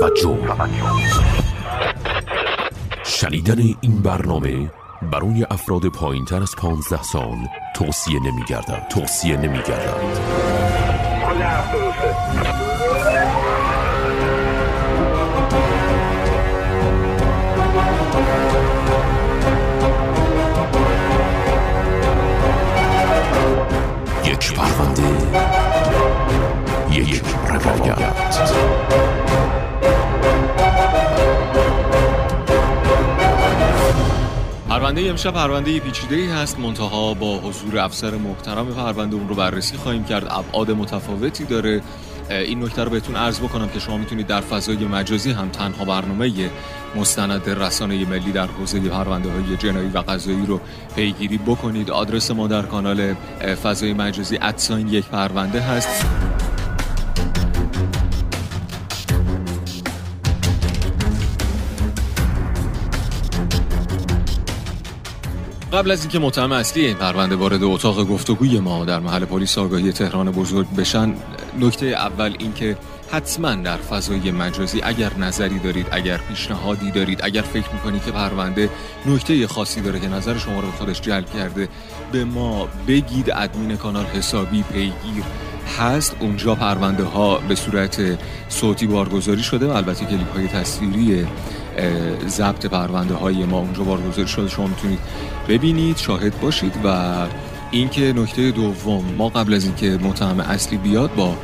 توجه. شنیدن این برنامه برای افراد پایین تر از 15 سال توصیه نمی گردد توصیه نمی گردد یک پرونده یک روایت پرونده امشب پرونده پیچیده ای هست. منتها با حضور افسر محترم پرونده اون رو بررسی خواهیم کرد. ابعاد متفاوتی داره. این نکته رو بهتون عرض بکنم که شما می‌تونید در فضای مجازی هم تنها برنامه مستند رسانه ملی در حوزه پرونده های جنایی و قضایی رو پیگیری بکنید. آدرس ما در کانال فضای مجازی ادساین یک پرونده هست. قبل از اینکه متهم اصلی این پرونده وارد اتاق گفتگوی ما در محل پلیس آگاهی تهران بزرگ بشن نکته اول اینکه حتما در فضای مجازی اگر نظری دارید اگر پیشنهادی دارید اگر فکر می‌کنید که پرونده نکته خاصی داره که نظر شما رو به خودش جلب کرده به ما بگید. ادمین کانال حسابی پیگیر هست. اونجا پرونده ها به صورت صوتی بارگذاری شده و البته کلیپ های تصویری ضبط پرونده های ما اونجا بارگذاری شده شما می‌تونید ببینید شاهد باشید. و اینکه نکته دوم ما قبل از اینکه متهم اصلی بیاد با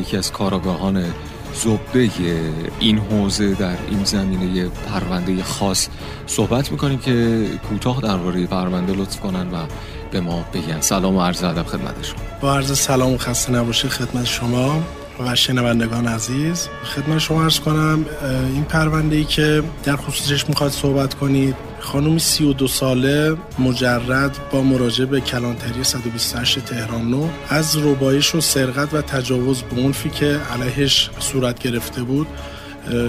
یکی از کاراگاهان زبده این حوزه در این زمینه پرونده خاص صحبت می‌کنیم که کوتاه درباره پرونده لطف کنن و به ما بگن. سلام و عرض ادب خدمتشون با عرض سلام و خسته نباشه خدمت شما. و شنوندگان عزیز خدمت شما عرض کنم این پرونده ای که در خصوصش می‌خواد صحبت کنید خانومی 32 ساله مجرد با مراجعه به کلانتری 128 تهران نو از ربایش و سرقت و تجاوز به عنفی که علیهش صورت گرفته بود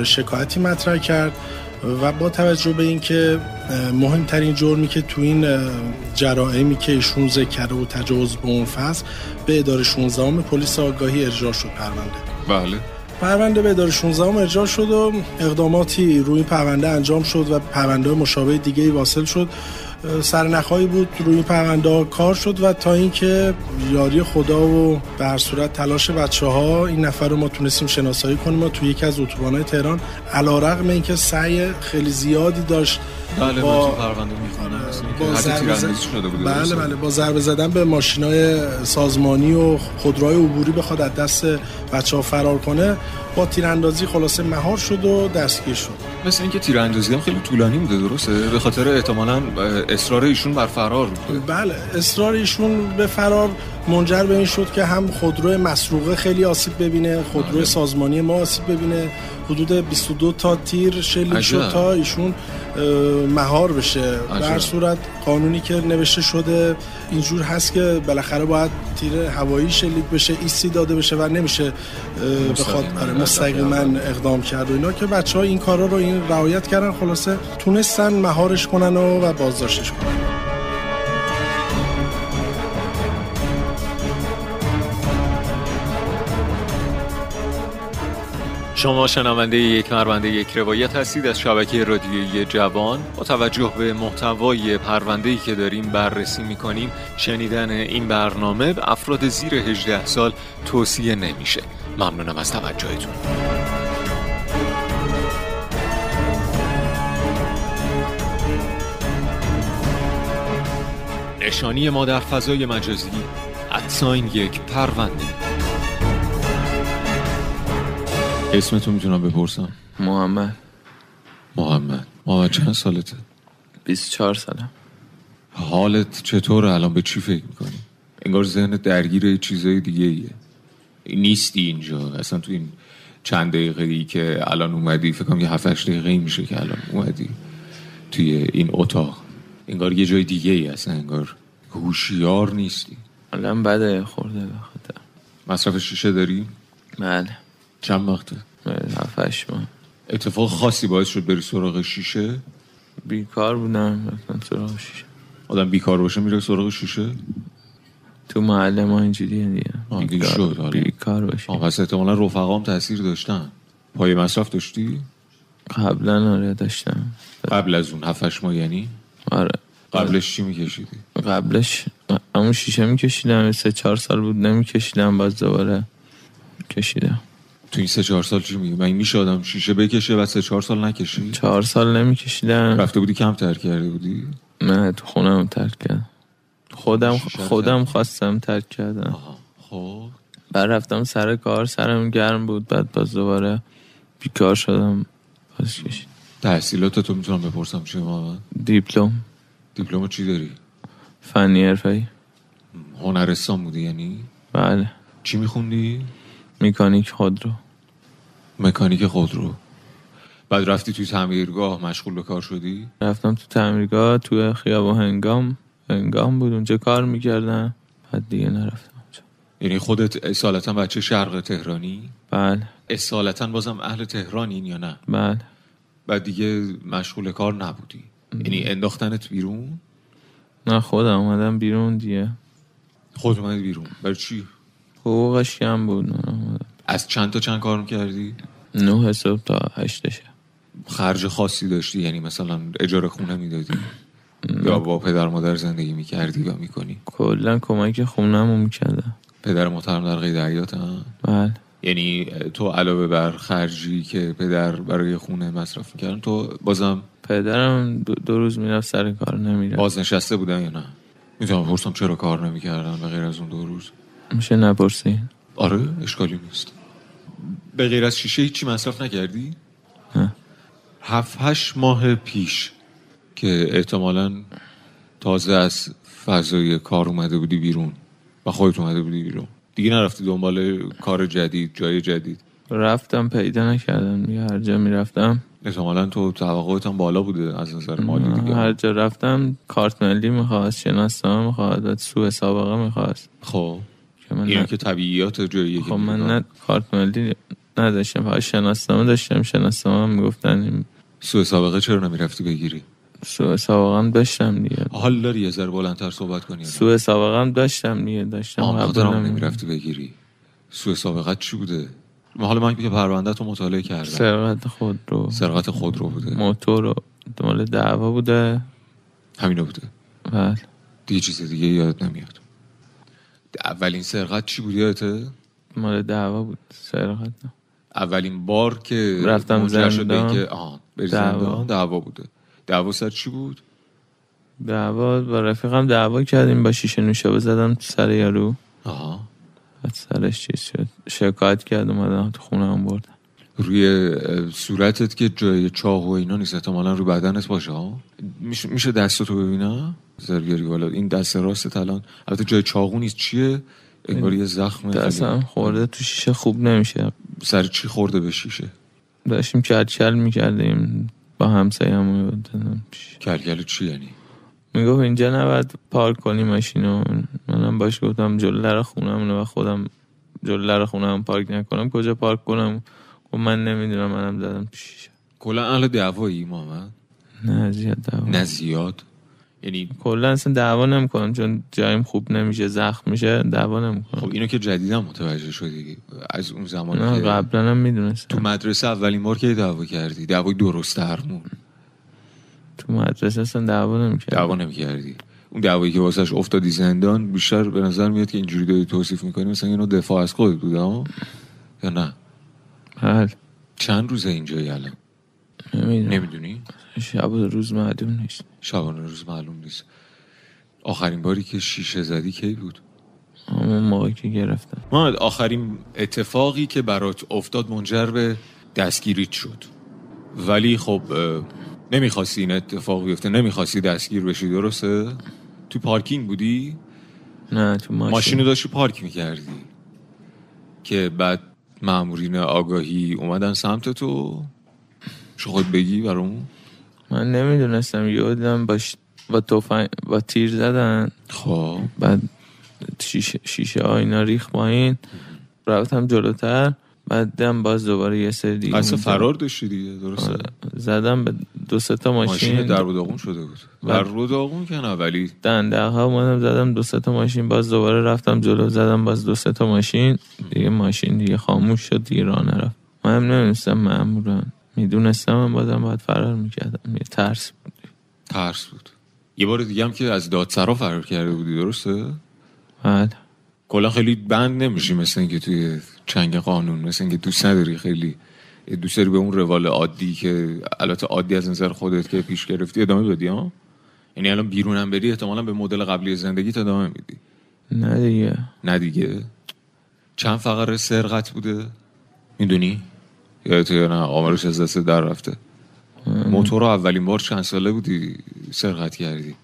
شکایتی مطرح کرد. و با توجه به اینکه مهمترین جرمی که تو این جرائمی که ایشون ذکر کرده و تجاوز به عنف هست به اداره 16 پلیس آگاهی ارجاع شد پرونده. بله. پرونده به اداره 16 ارجاع شد و اقداماتی روی این پرونده انجام شد و پرونده مشابه دیگه واصل شد. سرنخهایی بود روی این پرونده کار شد و تا اینکه یاری خدا و به هر صورت تلاش بچه ها این نفر رو ما تونستیم شناسایی کنیم. ما توی یکی از اتوبان‌های تهران علیرغم اینکه سعی خیلی زیادی داشت بله با ضربه بله بله با ضربه زدن به ماشینای سازمانی و خودروهای عبوری بخواد از دست بچه ها فرار کنه با تیراندازی خلاصه مهار شد و دستگیر شد. مثل اینکه تیراندازی هم خیلی طولانی بوده درسته؟ به خاطر احتمالاً اصرار ایشون بر فرار بود بله اصرار ایشون به فرار منجر به این شد که هم خودرو مسروقه خیلی آسیب ببینه خودرو بله. سازمانی ما آسیب ببینه. حدود 22 تا تیر شلیک شد تا ایشون مهار بشه. در صورت قانونی که نوشته شده اینجور هست که بالاخره باید تیر هوایی شلیک بشه ایسی داده بشه و نمیشه بخواد آره، مستقیما اقدام کرد و اینا که بچه ها این کارا رو این رعایت کردن خلاصه تونستن مهارش کنن و بازداشتش کنن. شما شنونده یک مرونده یک روایت هستید از شبکه رادیویی جوان. با توجه به محتوای پرونده که داریم بررسی می‌کنیم شنیدن این برنامه به افراد زیر 18 سال توصیه نمیشه. ممنونم از توجهتون. نشانی ما در فضای مجازی ادساین یک پرونده. اسمتو می‌تونم بپرسم؟ محمد. محمد. محمد چند سالته؟ 24 سالم. حالت چطوره؟ الان به چی فکر می‌کنی؟ انگار ذهن درگیر چیزای دیگه ایه. نیستی اینجا. اصلا تو این چند دقیقه ای که الان اومدی فکر کنم یه 7 8 دقیقه میشه که الان اومدی توی این اتاق. انگار یه جای دیگه ای اصلا انگار هوشیار نیستی. الان بده خورده بخاطر مصرف شیشه داری؟ بله. چند وقته؟ هفتش ماه. اتفاق خاصی باعث شد بری سراغ شیشه؟ بیکار بودم سراغ شیشه. آدم بیکار باشه میره سراغ شیشه؟ تو محل ما اینجوری دیگه. بیکار, شد بیکار باشه. پس احتمالا رفقام تاثیر داشتن. پای مصرف داشتی؟ قبلا آره داشتم. قبل از اون هفتش ماه یعنی؟ آره. قبلش چی میکشیدی؟ قبلش همون شیشه میکشیدم سه چهار سال بود نمیکشیدم باز دوباره کشیدم. تو این سه چهار سال چی میگه من میشه آدم شیشه بکشه و سه چهار سال نکشی؟ چهار سال نمیکشیدم. رفته بودی کم تر کرده بودی؟ نه تو خونم ترک کردم. خودم خودم ترک خواستم ترک کردم. خب. بعد رفتم سر کار سرم گرم بود بعد باز دوباره بیکار شدم باز کشید. تحصیلات تو می‌تونم بپرسم چی محمد؟ دیپلم. دیپلم چی داری؟ فنی حرفه‌ای. هنرستان بودی یعنی؟ بله. چی میخوندی؟ مکانیک خودرو. مکانیک خودرو. بعد رفتی توی تعمیرگاه مشغول به کار شدی؟ رفتم تو تعمیرگاه تو خیابان هنگام هنگام بود. اونجا کار می‌کردم. بعد دیگه نرفتم اونجا. یعنی خودت اصالتا بچه شرق تهرانی؟ بله. اصالتا بازم اهل تهرانین یا نه؟ بله. بعد دیگه مشغول کار نبودی. یعنی انداختنت بیرون؟ نه خودم اومدم بیرون دیگه. خود اومدی بیرون. برای چی؟ حقوقش کم بود. از چند تا چند کار می‌کردی نه صبح تا هشت شب خرج خاصی داشتی؟ یعنی مثلا اجاره خونه می‌دادی؟ یا با پدر مادر زندگی می‌کردی و می‌کنی؟ کلا کمک خونم می‌کردم پدر محترم در قید حیات هم بله. یعنی تو علاوه بر خرجی که پدر برای خونه مصرف می‌کردن تو بازم پدرم دو, روز می‌رفت سر کار نمی‌رفت. بازنشسته بودن یا نه؟ می‌تونم بپرسم چرا کار نمی‌کردن به غیر از اون دو روز؟ میشه نپرسین آره اشکالی نیست. به غیر از شیشه هیچی مصرف نکردی؟ نه. هفت هشت ماه پیش که احتمالا تازه از فضای کار اومده بودی بیرون و خودت اومده بودی بیرون. دیگه نرفتی دنبال کار جدید جای جدید. رفتم پیدا نکردم. دیگه هر جا می‌رفتم. احتمالا تو توقعت هم بالا بوده از نظر مالی دیگه. هر جا رفتم کارت ملی می‌خواست شناسنامه می‌خواست سوء سابقه می‌خواست. خب. که من نه که طبیعیات جاییه خب من. نه کارت ملی نداشتم فقط شناسنامه داشتم. شناسنامه هم می‌گفتن سوء سابقه چرا نمی‌رفتی بگیری؟ سوء سابقه هم داشتم دیگه. حال داری یه ذره بلندتر صحبت کنی؟ سوء سابقه هم داشتم دیگه. داشتم نمی- نمی‌رفتی بگیری. سوء سابقت چی بوده؟ حالا من که پرونده تو مطالعه کردم. سرقت خود رو. سرقت خودرو بوده. موتور رو. مال دعوا بوده. همینا بوده. بله. دیگه چیز دیگه یادت نمیاد. اولین سرقت چی بود یادته؟ مال دعوا بود سرقت نه. اولین بار که رفتم زندان. آها بری دعوا. دعوا بوده. دعوا سر چی بود؟ دعوا با رفیقم دعوا کردیم با شیشه نوشابه زدم تو سر یارو. آها. بعد سرش چیز شد. شکایت کرد اومدم تو خونه هم بردم روی صورتت که جای چاق و اینا نیست احتمالا رو بدنت باشه ها؟ میشه, میشه دستتو ببینم زرگری بالا. این دست راستت الان البته جای چاقو نیست. چیه؟ انگار یه زخم دستم خورده تو شیشه خوب نمیشه. سر چی خورده به شیشه؟ داشتیم کل کل می‌کردیم با همسایه هم کلکل چی یعنی؟ می‌گفت اینجا نباید پارک کنی ماشینو. منم باش گفتم جلو در خونم و خودم جلو در خونم پارک نکنم. کجا پارک کنم؟ خب من نمی‌دونم منم زدم تو شیشه. کلا اهل دعوایی محمد نه؟ زیاد دعوا. نه زیاد. یعنی کلا اصلا دعوا نمی‌کنم چون جایم خوب نمیشه زخم میشه دعوا نمی‌کنم. خب اینو که جدیدا متوجه شدی از اون زمانی نه که قبلا هم تو می‌دونستم مدرسه اولین بار که دعوا کردی دعوای درست درمون. تو مدرسه اصلا دعوا نمی‌کردم دعوا نمی‌کردی. اون دعوایی که واسش افتادی زندان بیشتر به نظر میاد که اینجوری داری توصیف می‌کنی مثلا اینو دفاع از خودت بود؟ یا نه؟ بله. چند روزه اینجایی الان؟ نمی‌دونم. نمی‌دونی؟ شب و روز معلوم نیست. شبانه روز معلوم نیست. آخرین باری که شیشه زدی کی بود؟ همون موقع که گرفتم. محمد آخرین اتفاقی که برات افتاد منجر به دستگیریت شد. ولی خب اه، نمی‌خواستی این اتفاق بیفته نمی‌خواستی دستگیر بشی درسته؟ تو پارکینگ بودی؟ نه تو ماشین, ماشین رو داشتی پارک می‌کردی. که بعد مامورین آگاهی اومدن سمت تو؟ شو خود بگی برامون؟ من نمی‌دونستم یه دیدم با, ش... با, تفنگ... با تیر زدن. خب. بعد شیشه, شیشه آینا ریخ پایین. رفتم جلوتر. بعد باز دوباره یه سری دیگه اصلا. فرار داشتی دیگه درسته؟ آره. زدم به دو سه تا ماشین. ماشین در داغون شده بود. در رو داغون که نه ولی دنده ها اومدم زدم دو سه تا ماشین باز دوباره رفتم جلو زدم باز دو سه تا ماشین. دیگه ماشین دیگه خاموش شد دیگه راه نرفت. من هم نمی‌دونستم مامورن می‌دونستم من بازم باید فرار می‌کردم. یه ترس بود. ترس بود. یه بار دیگه هم که از دادسرا فرار کرده بودی درسته؟ بله. کلا خیلی بند نمیشی مثل اینکه توی چنگ قانون مثل اینکه دوست نداری خیلی دوست داری به اون روال عادی که البته عادی از نظر خودت که پیش گرفتی ادامه بدی ها؟ یعنی الان بیرونم بری احتمالا به مدل قبلی زندگی ادامه میدی. نه دیگه. نه دیگه. چند فقره سرقت بوده؟ می‌دونی؟ یا یا نه؟ آمارش از دست در رفته. موتور رو اولین بار چند ساله بودی سرقت کردی.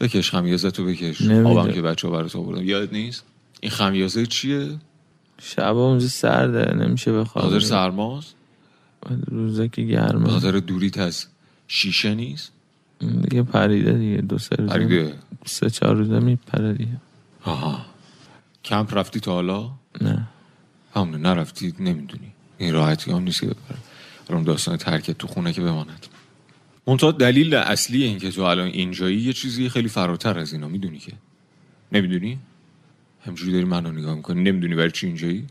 بکش خمیازه تو بکش. آبم که بچه ها برات آوردن. یاد نیست؟ این خمیازه چیه؟ شب اونجا سرده نمیشه بخواب خاطر سرماست؟ روزه که گرمه. خاطر دوریت از شیشه نیست؟ دیگه پریده دیگه دو سه روزه. پریده؟ سه چهار روزه میپره دیگه. آها. کمپ رفتی تا حالا؟ نه. همونه نرفتی نمی‌دونی. این راحتی هم نیست که ببره اون داستان ترکت تو خونه که بماند. منتها دلیل اصلی این که تو الان اینجایی یه چیزی خیلی فراتر از اینا می‌دونی که؟ نمی‌دونی؟ همجوری داری منو نگاه می‌کنی. نمی‌دونی برای چی اینجایی؟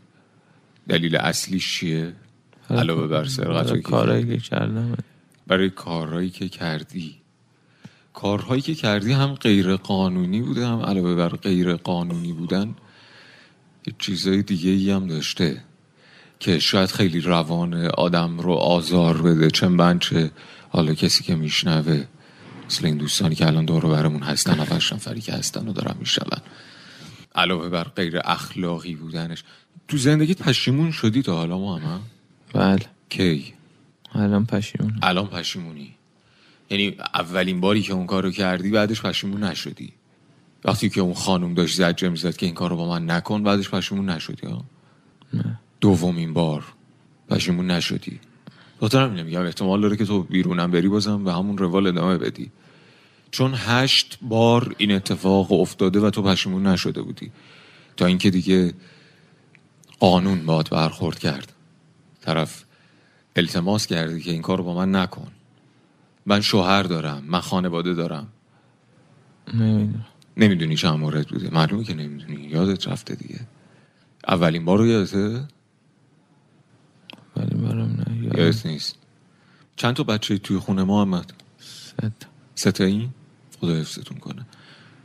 دلیل اصلیش چیه؟ علاوه بر سرقت برای کارایی که کردم. برای کارهایی که کردی. کارهایی که کردی هم غیر قانونی بوده هم علاوه بر غیر قانونی بودن یه چیزای دیگه ای هم داشته که شاید خیلی روان آدم رو آزار بده. چه من چه حالا کسی که میشنوه مثل این دوستانی که الان دور برمون هستن هفتش نفری که هستن و دارن میشنون. علاوه بر غیر اخلاقی بودنش. تو زندگیت پشیمون شدی تا حالا ما هم بله. کی؟ الان پشیمون. الان پشیمونی. یعنی اولین باری که اون کارو کردی بعدش پشیمون نشدی. وقتی که اون خانم داشت زجه می‌زد که این کارو با من نکن بعدش پشیمون نشدی ها؟ نه. دومین بار پشیمون نشدی. همینه میگم احتمال داره که تو بیرونم بری بازم به همون روال ادامه بدی. چون هشت بار این اتفاق افتاده و تو پشیمون نشده بودی. تا اینکه دیگه قانون باید برخورد کرد. طرف التماس کردی که این کار رو با من نکن. من شوهر دارم من خانواده دارم. نمی‌دونم. نمی‌دونی چند مورد بوده. معلومه که نمی‌دونی. یادت رفته دیگه. اولین بار رو یادته؟ ولی برام نه. یادت نیست. چند تا بچه توی خونه محمد؟ سه تا. سه تا این؟ خدا حفظتون کنه.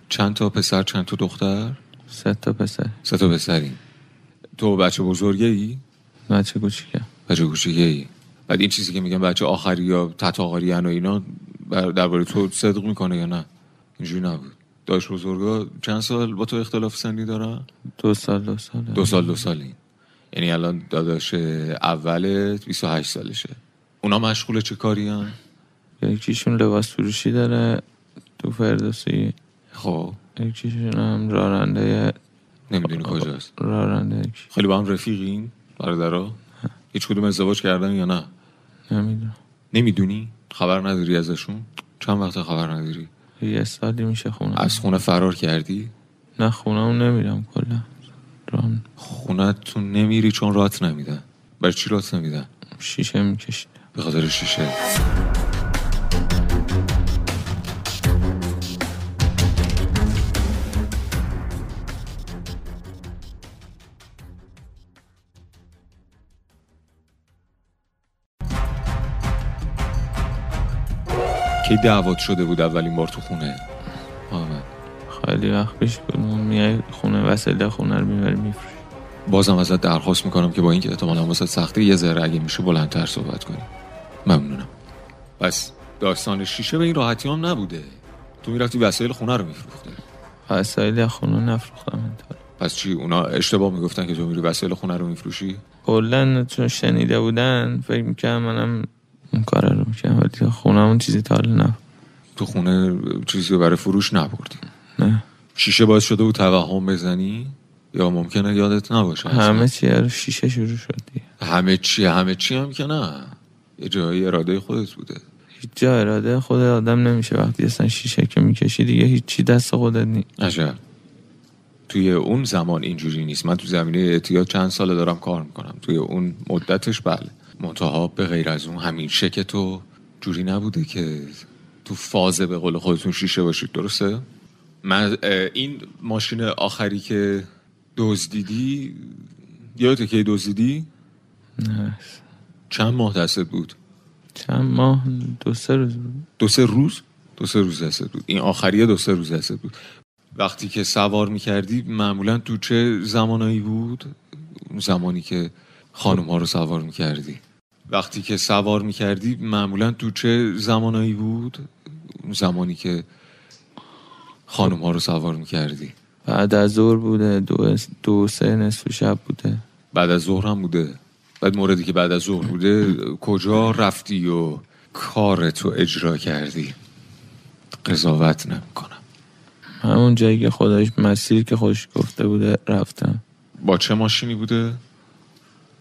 چند تا پسر چند تا دختر؟ سه تا پسر. سه تا پسرین تو بچه بزرگه ای؟ بچه کوچیکم بچه کوچیکه ای. بعد این چیزی که میگن بچه آخری یا تتاقاری و اینا درباره تو صدق می‌کنه یا نه؟ اینجوری نبود. داشت بزرگا چند سال با تو اختلاف سنی دارن؟ دو سال دو سال. دو سال دو سالین یعنی الان داداش اولت 28 سالشه. اونا مشغول چه کاری هم؟ یکیشون لباس فروشی داره. تو فردوسی. خب. یکیشون هم راننده نمی‌دونی کجاست. راننده یکی خیلی با هم رفیقین برادرها هیچ کدوم ازدواج کردن یا نه؟ نمی‌دونم. نمی‌دونی؟ خبر نداری ازشون؟ چند وقت خبر نداری؟ یه سالی میشه خونه. از خونه فرار کردی؟ نه خونه نمیرم کلا. ران. خونتون نمیری چون رات نمیدن. برای چی رات نمیدن؟ شیشه می‌کشید به خاطر شیشه. کی دعوت شده بود اولین بار تو خونه؟ محمد خیلی وقت پیش بود. میای خونه وسیله خونه رو می‌بری میفروشی. بازم ازت درخواست می‌کنم که با اینکه احتمالا واسه سخته یه ذره اگه میشه بلندتر صحبت کنیم ممنونم. پس داستان شیشه به این راحتی هم نبوده. تو می‌رفتی وسایل خونه رو میفروخته وسایل خونه نفروختم انتظار پس چی؟ اونا اشتباه می‌گفتن که تو میری وسایل خونه رو میفروشی؟ کلا چون شنیده بودن فکر می‌کنم منم اون کار رو می‌کنم ولی خونه اون چیزی تا نه. تو خونه چیزی رو برای فروش نبردی. نه. شیشه باعث شده بود توهم بزنی؟ یا ممکنه یادت نباشه؟ همه چی رو شیشه شروع شد دیگه. همه چی همه چی هم که نه. یه جایی اراده خودت بوده. هیچ جا اراده خود آدم نمیشه. وقتی اصلا شیشه که می‌کشی دیگه هیچی دست خودت نیست. عجب. توی اون زمان اینجوری نیست. من تو زمینه اعتیاد چند ساله دارم کار می‌کنم. توی اون مدتش بله. منتها به غیر از اون همیشه که تو جوری نبوده که تو فاز به قول خودتون شیشه باشید درسته؟ من این ماشین آخری که دزدیدی یادته که دزدیدی؟ نه. چند ماه دستت بود؟ چند ماه؟ دو سه روز بود. دو سه روز؟ دو سه روز دستت بود. این آخریه دو سه روز دستت بود. وقتی که سوار می‌کردی معمولا تو چه زمانایی بود؟ زمانی که خانم ها رو سوار می‌کردی. وقتی که سوار می‌کردی معمولا تو چه زمانایی بود؟ زمانی که خانم ها رو سوار می‌کردی. بعد از ظهر بوده دو, دو سه نصف شب بوده. بعد از ظهر هم بوده. بعد موردی که بعد از ظهر بوده کجا رفتی و کارتو اجرا کردی؟ قضاوت نمی‌کنم. همون جایی که خودش مسیر که خودش گفته بوده رفتم. با چه ماشینی بوده؟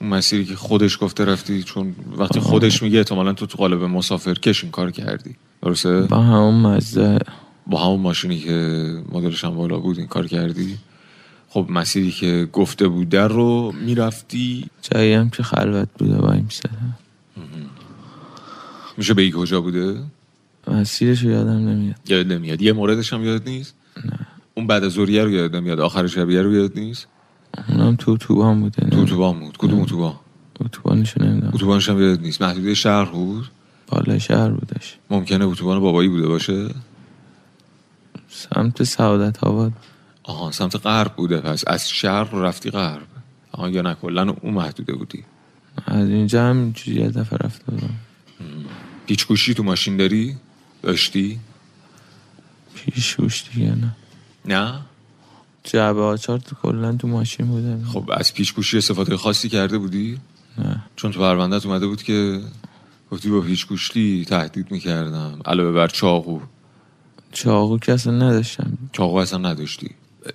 اون مسیری که خودش گفته رفتی چون وقتی خودش میگه احتمالا تو تو قالب مسافر کش این کار کردی. درسته؟ با همون مزده با همون ماشینی که مدلش هم بالا بود این کار کردی؟ خب مسیری که گفته بود در رو می‌رفتی؟ جایی هم که خلوت بوده با این میشه به کجا بوده؟ مسیرش رو یادم نمیاد. یاد نمیاد. یه موردش هم یاد نیست؟ نه. اون بعد از رو یاد نمیاد. آخر شبیه رو یاد نیست؟ اونم تو اتوبان بوده تو اتوبان بود. کدوم اتوبان؟ اتوبانشو نمی‌دونم. اتوبانش هم یاد نیست. محدوده شهر بود؟ بالا شهر بودش. ممکنه اتوبان بابایی بوده باشه؟ سمت سعادت آباد. آها سمت غرب بوده. پس از شهر رفتی غرب. آها یا نه کلا اون محدوده بودی. از اینجا هم اینجوری یه دفعه رفته بودم. پیچ گوشی تو ماشین داری؟ داشتی؟ پیش گوش دیگه نه. نه؟ جعبه آچار تو کلا تو ماشین بوده. خب از پیچ گوشی استفاده خاصی کرده بودی؟ نه. چون تو پروندهت اومده بود که گفتی با پیچ گوشتی تهدید می‌کردم. علاوه بر چاقو. چاقو که اصلا نداشتم. چاقو اصلا نداشتی.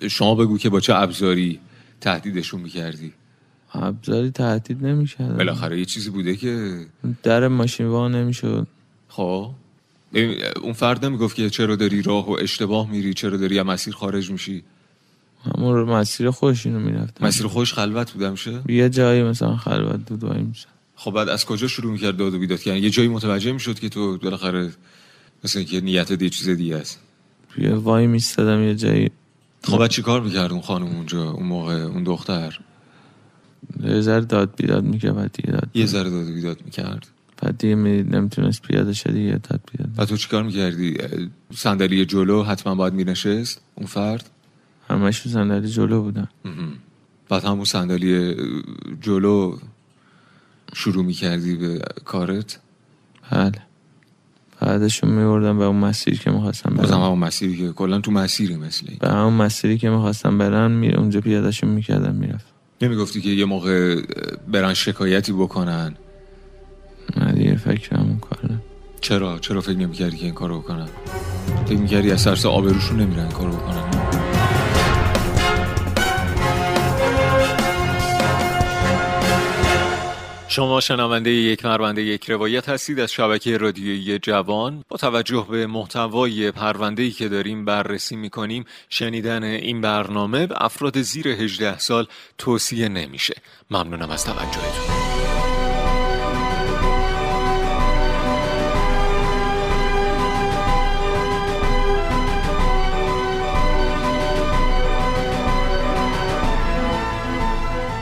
شما بگو که با چه ابزاری تهدیدشون می‌کردی؟ ابزاری تهدید نمی‌کردم. بالاخره یه چیزی بوده که در ماشین وا نمی‌شد. خب. اون فرد نمی‌گفت که چرا داری راه و اشتباه میری چرا داری از مسیر خارج میشی. همون رو مسیر خوش اینو می‌رفتم مسیر خوش خلوت بوده میشه یه جایی مثلا خلوت بود وای میشه خب بعد از کجا شروع می‌کرد داد و بیداد کردن؟ یه جایی متوجه می‌شد که تو بالاخره مثل اینکه نیتت یه چیز دیگه است. یه وای میستدم یه جایی. خب بعد چی کار می‌کرد اون خانم اونجا اون موقع اون دختر؟ یه ذره داد بیداد می‌کرد بعد دیگه داد یه ذره داد و بیداد می‌کرد. بعد دیگه می نمی‌تونست پیاده شه دیگه داد بیداد. و تو چیکار می‌کردی؟ صندلی جلو حتما باید مینشست؟ اون فرد؟ همش صندلی جلو بودن. بعد همون صندلی جلو شروع می‌کردی به کارت؟ بله. بعدشون میبردم به اون مسیری که می‌خواستم برم. همون مسیری که کلا تو مسیری مثل این. به همون مسیری که می‌خواستم برم می... اونجا پیادهشون می‌کردم می‌رفت نمی‌گفتی که یه موقع برن شکایتی بکنن؟ نه دیگه فکر همون کار. چرا؟ چرا فکر نمی‌کردی که این کارو بکنن؟ فکر می‌کردی از سرس آبروشون نمیرن کارو بکنن؟ شما شنونده یک پرونده یک روایت هستید از شبکه رادیویی جوان. با توجه به محتوای پرونده‌ای که داریم بررسی می‌کنیم شنیدن این برنامه به افراد زیر 18 سال توصیه نمیشه. ممنونم از توجهتون.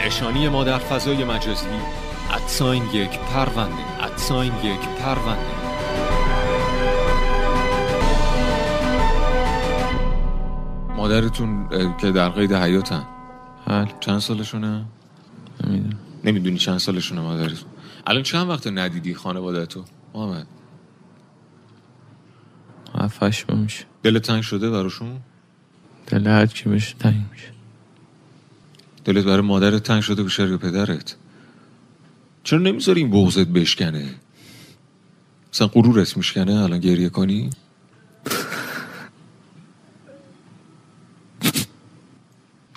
نشانی ما در فضای مجازی ادساین یک پرونده ادساین یک پرونده مادرتون که در قید حیاتن. بله. چند سالشونه؟ نمی‌دونم. نمی‌دونی چند سالشونه مادرتون. الان چند وقت ندیدی خانواده تو محمد هفتش میشه. دلت تنگ شده براشون؟ دل هر کی بشه تنگ میشه. دلت برای مادرت تنگ شده به شر پدرت. چرا نمی‌ذاری این بغزت بشکنه؟ مثلا غرورت میشکنه الان گریه کنی؟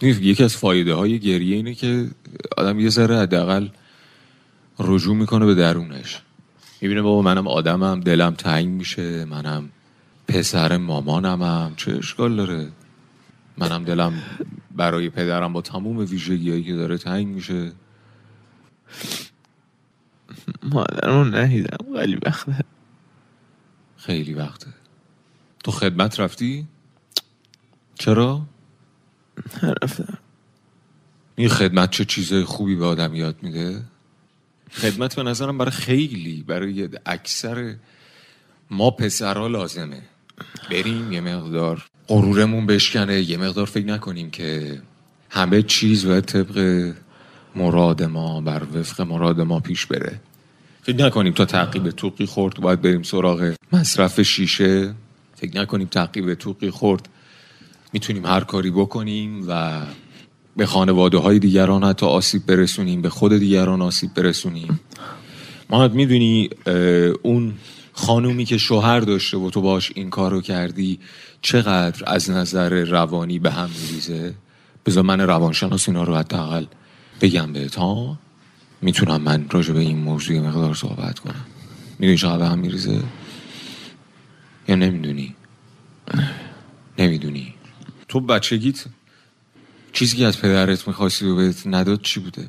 یکی از فایده های گریه اینه که آدم یه ذره حداقل رجوع می‌کنه به درونش. می‌بینه بابا منم آدمم دلم تنگ میشه منم پسر مامانمم. چه اشکال داره؟ منم دلم برای پدرم با تموم ویژگیهایی که داره تنگ میشه. مادرمون نهیدم خیلی وقته خیلی وقته تو خدمت رفتی؟ چرا؟ نرفتم این خدمت چه چیزای خوبی به آدم یاد میده؟ خدمت به نظرم برای خیلی برای اکثر ما پسرها لازمه بریم یه مقدار غرورمون بشکنه یه مقدار فکر نکنیم که همه چیز باید طبق مراد ما بر وفق مراد ما پیش بره فکر نکنیم تا تعقیب توقی خورد باید بریم سراغ مصرف شیشه. فکر نکنیم تعقیب توقی خورد. می‌تونیم هر کاری بکنیم و به خانواده های دیگران حتی آسیب برسونیم به خود دیگران آسیب برسونیم. ما می‌دونی اون خانومی که شوهر داشته و تو باش این کارو کردی چقدر از نظر روانی به هم میریزه؟ بذار من روانشناس اینا رو حداقل بگم بهت ها؟ می‌تونم من راجع به این موضوع مقدار صحبت کنم. می‌دونی چقدر به هم میریزه؟ یا نمی‌دونی؟ نمی‌دونی. تو بچگیت چیزی که از پدرت می‌خواستی و بهت نداد چی بوده؟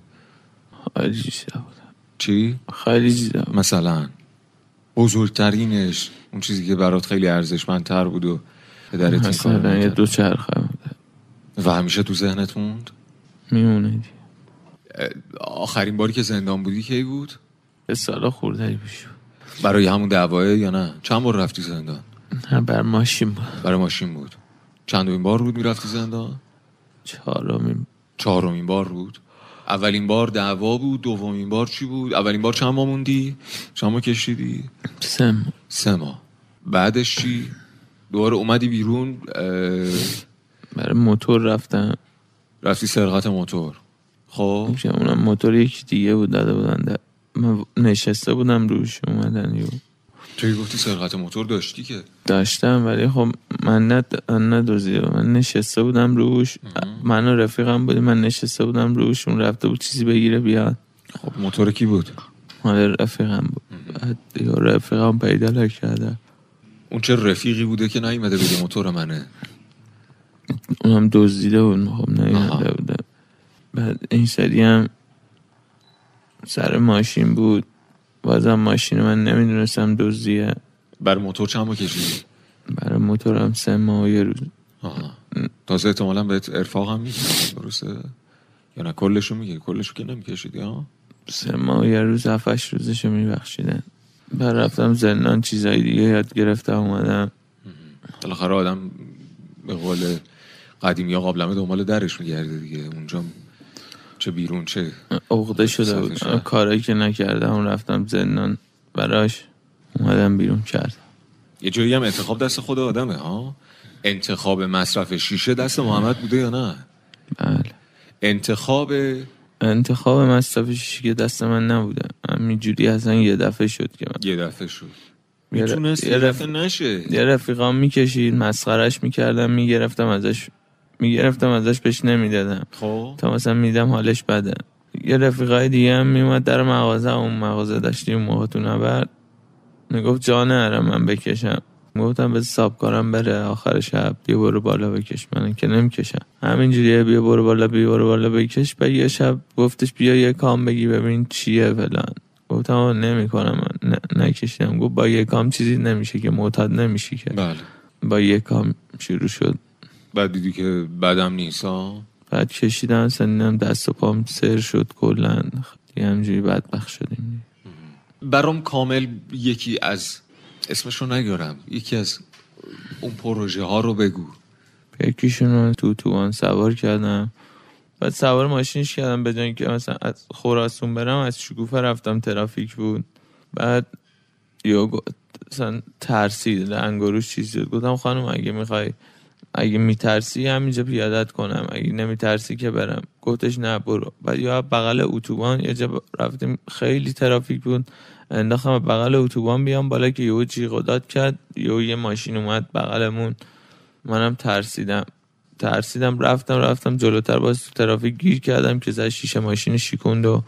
خیلی چیزا بود چی؟ خیلی چیزا مثلا بزرگترینش اون چیزی که برات خیلی ارزشمندتر بود و پدرت این مثلا یه. دو چرخه بوده. و همیشه تو ذهنت موند؟ میمونه دیگه. آخرین باری که زندان بودی کی بود؟ یه سالا خورده پیش بود. برای همون دعواه یا نه؟ چند بار رفتی زندان؟ نه بر ماشین بود. برای ماشین بود. چندمین بار بود می‌رفتی زندان؟ چهارمین. چهارمین بار بود اولین بار دعوا بود دومین بار چی بود؟ اولین بار چند ماه موندی؟ چند ماه کشیدی؟ سم سه ماه. بعدش چی؟ دوباره اومدی بیرون اه، برای موتور رفتم. رفتی سرقت موتور. خب اونم موتور یکی دیگه بود داده بودن در- من نشسته بودم روش اومدن یو توی گفتی سرقت موتور داشتی که؟ داشتم ولی خب من ند... ندوزیدم من نشسته بودم روش. من و رفیقم بودیم من نشسته بودم روش اون رفته بود چیزی بگیره بیاد. خب موتور کی بود؟ مال رفیقم بود. بعد دیگه رفیقم پیدا کرده اون چه رفیقی بوده که نیومده بگه موتور منه؟ اونم دزدیده بود خب آها. بعد این سری هم سر ماشین بود. بازم ماشین من نمی‌دونستم دزدیه. بر موتور چند ماه کشیدی؟ برای موتورم سه ماه و یه روز. تازه احتمالا بهت ارفاق هم درسته؟ یا نه کلشو میگی؟ کلشو که نمیکشیدی ها سه ماه و یه روز هفتش روزشو میبخشیدن. بعد رفتم زندان چیزای دیگه یاد گرفتم اومدم. بالاخره آدم به قول قدیمی ها قابلمه دنبال درش میگرده دیگه. اونجا چه بیرون چه عقده شده بود. کارایی که نکردم رفتم زندان براش اومدم بیرون کردم. یه جایی هم انتخاب دست خود آدمه ها؟ انتخاب مصرف شیشه دست محمد بوده یا نه؟ بله. انتخاب انتخاب مصرف شیشه که دست من نبوده. همینجوری اصلا یه دفعه شد که من یه دفعه شد. می‌تونست یه رف- دفعه نشه. یه رفیقام می‌کشید مسخرش می‌کردم می‌گرفتم ازش می‌گرفتم ازش بهش نمی‌دادم. خب. تا مثلا میدم حالش بده. یه رفیقای دیگه هم میومد در مغازه اون مغازه داشتیم موقع تو نبرد. می‌گفت جا نره من بکشم. گفتم به ساب کارم بره آخر شب بیا برو بالا بکش. من که نمی‌کشم. همینجوریه بیا برو بالا بیا برو بالا بکش. بعد یه شب گفتش بیا یه کام بگی ببین چیه فلان. گفتم نمی‌کنم من ن- نکشیدم. گفت با یه کام چیزی نمیشه که معتاد نمیشی که. بله. با یه کام شروع شد. بعد دیدی که بدم نیست بعد کشیدم دیدم دست و پام سر شد کلا. دیگه همجوری بدبخت شدیم. برام کامل یکی از اسمشو نگارم. یکی از اون پروژه ها رو بگو. یکیشون رو تو توان سوار کردم. بعد سوار ماشینش کردم به جای اینکه مثلا از خراسون برم از شکوفه رفتم ترافیک بود. بعد یا مثلا ترسید رنگ و روش چیزی گفتم خانم اگه می‌خوای اگه میترسی همینجا پیادت کنم. اگه نمیترسی که برم. گفتش نه برو. بعد یا بغل اتوبان یه جا رفتیم. خیلی ترافیک بود. انداختم بغل اتوبان بیام بالا که یهو جیغ و داد کرد. یهو یه ماشین اومد بغلمون. منم ترسیدم. ترسیدم. رفتم رفتم جلوتر. باز تو ترافیک گیر کردم که زد شیشه ماشین شیکوند و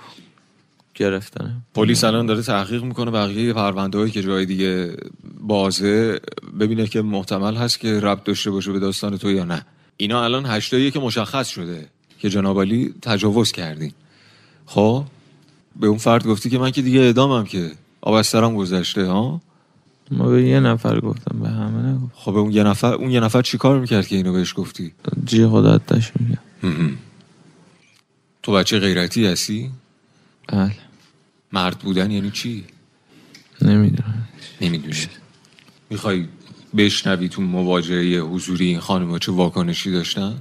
گرفتنم. پلیس الان داره تحقیق می‌کنه. بقیه پرونده هایی که جای دیگه بازه ببینه که محتمل هست که ربط داشته باشه به داستان تو یا نه. اینا الان هشتاییه که مشخص شده که جناب علی تجاوز کردین. خب به اون فرد گفتی که من که دیگه اعدامم که آب از سرم گذشته ها؟ ما به یه نفر گفتم به همه نگفت خب به اون یه نفر اون یه نفر چی کار می‌کرد که اینو بهش گفتی؟ جی خدا داشت میگم تو بچه غیرتی هستی؟ بله. مرد بودن یعنی چی؟ نمی‌دونم. نمی‌دونی. می‌خوای بشنوی تو مواجهه حضوری این خانم چه واکنشی داشتن؟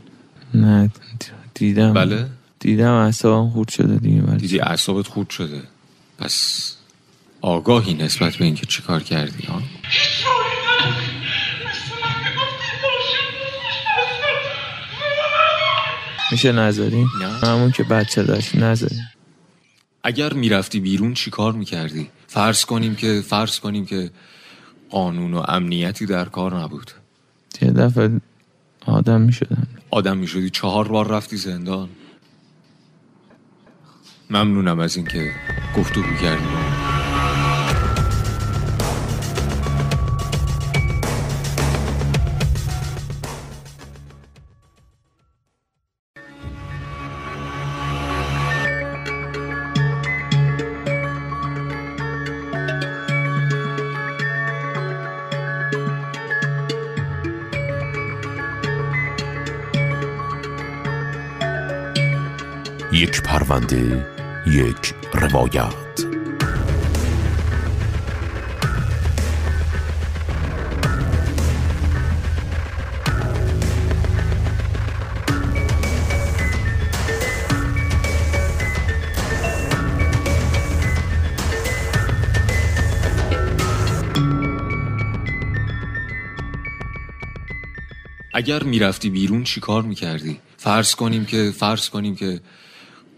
نه دیدم. بله؟ دیدم اعصابم خورد شده دیگه ولی دیدی اعصابت خورد شده. پس آگاهی نسبت به اینکه چیکار کردی ها؟ میشه نذاریم نه. همون که بچه داشت نذاریم اگر می‌رفتی بیرون چیکار می‌کردی؟ فرض کنیم که فرض کنیم که قانون و امنیتی در کار نبود. یه دفعه آدم می‌شدم. آدم می‌شدی چهار بار رفتی زندان. ممنونم از اینکه گفتگو کردی. یک پرونده یک روایت. اگر می‌رفتی بیرون چیکار می‌کردی؟ فرض کنیم که فرض کنیم که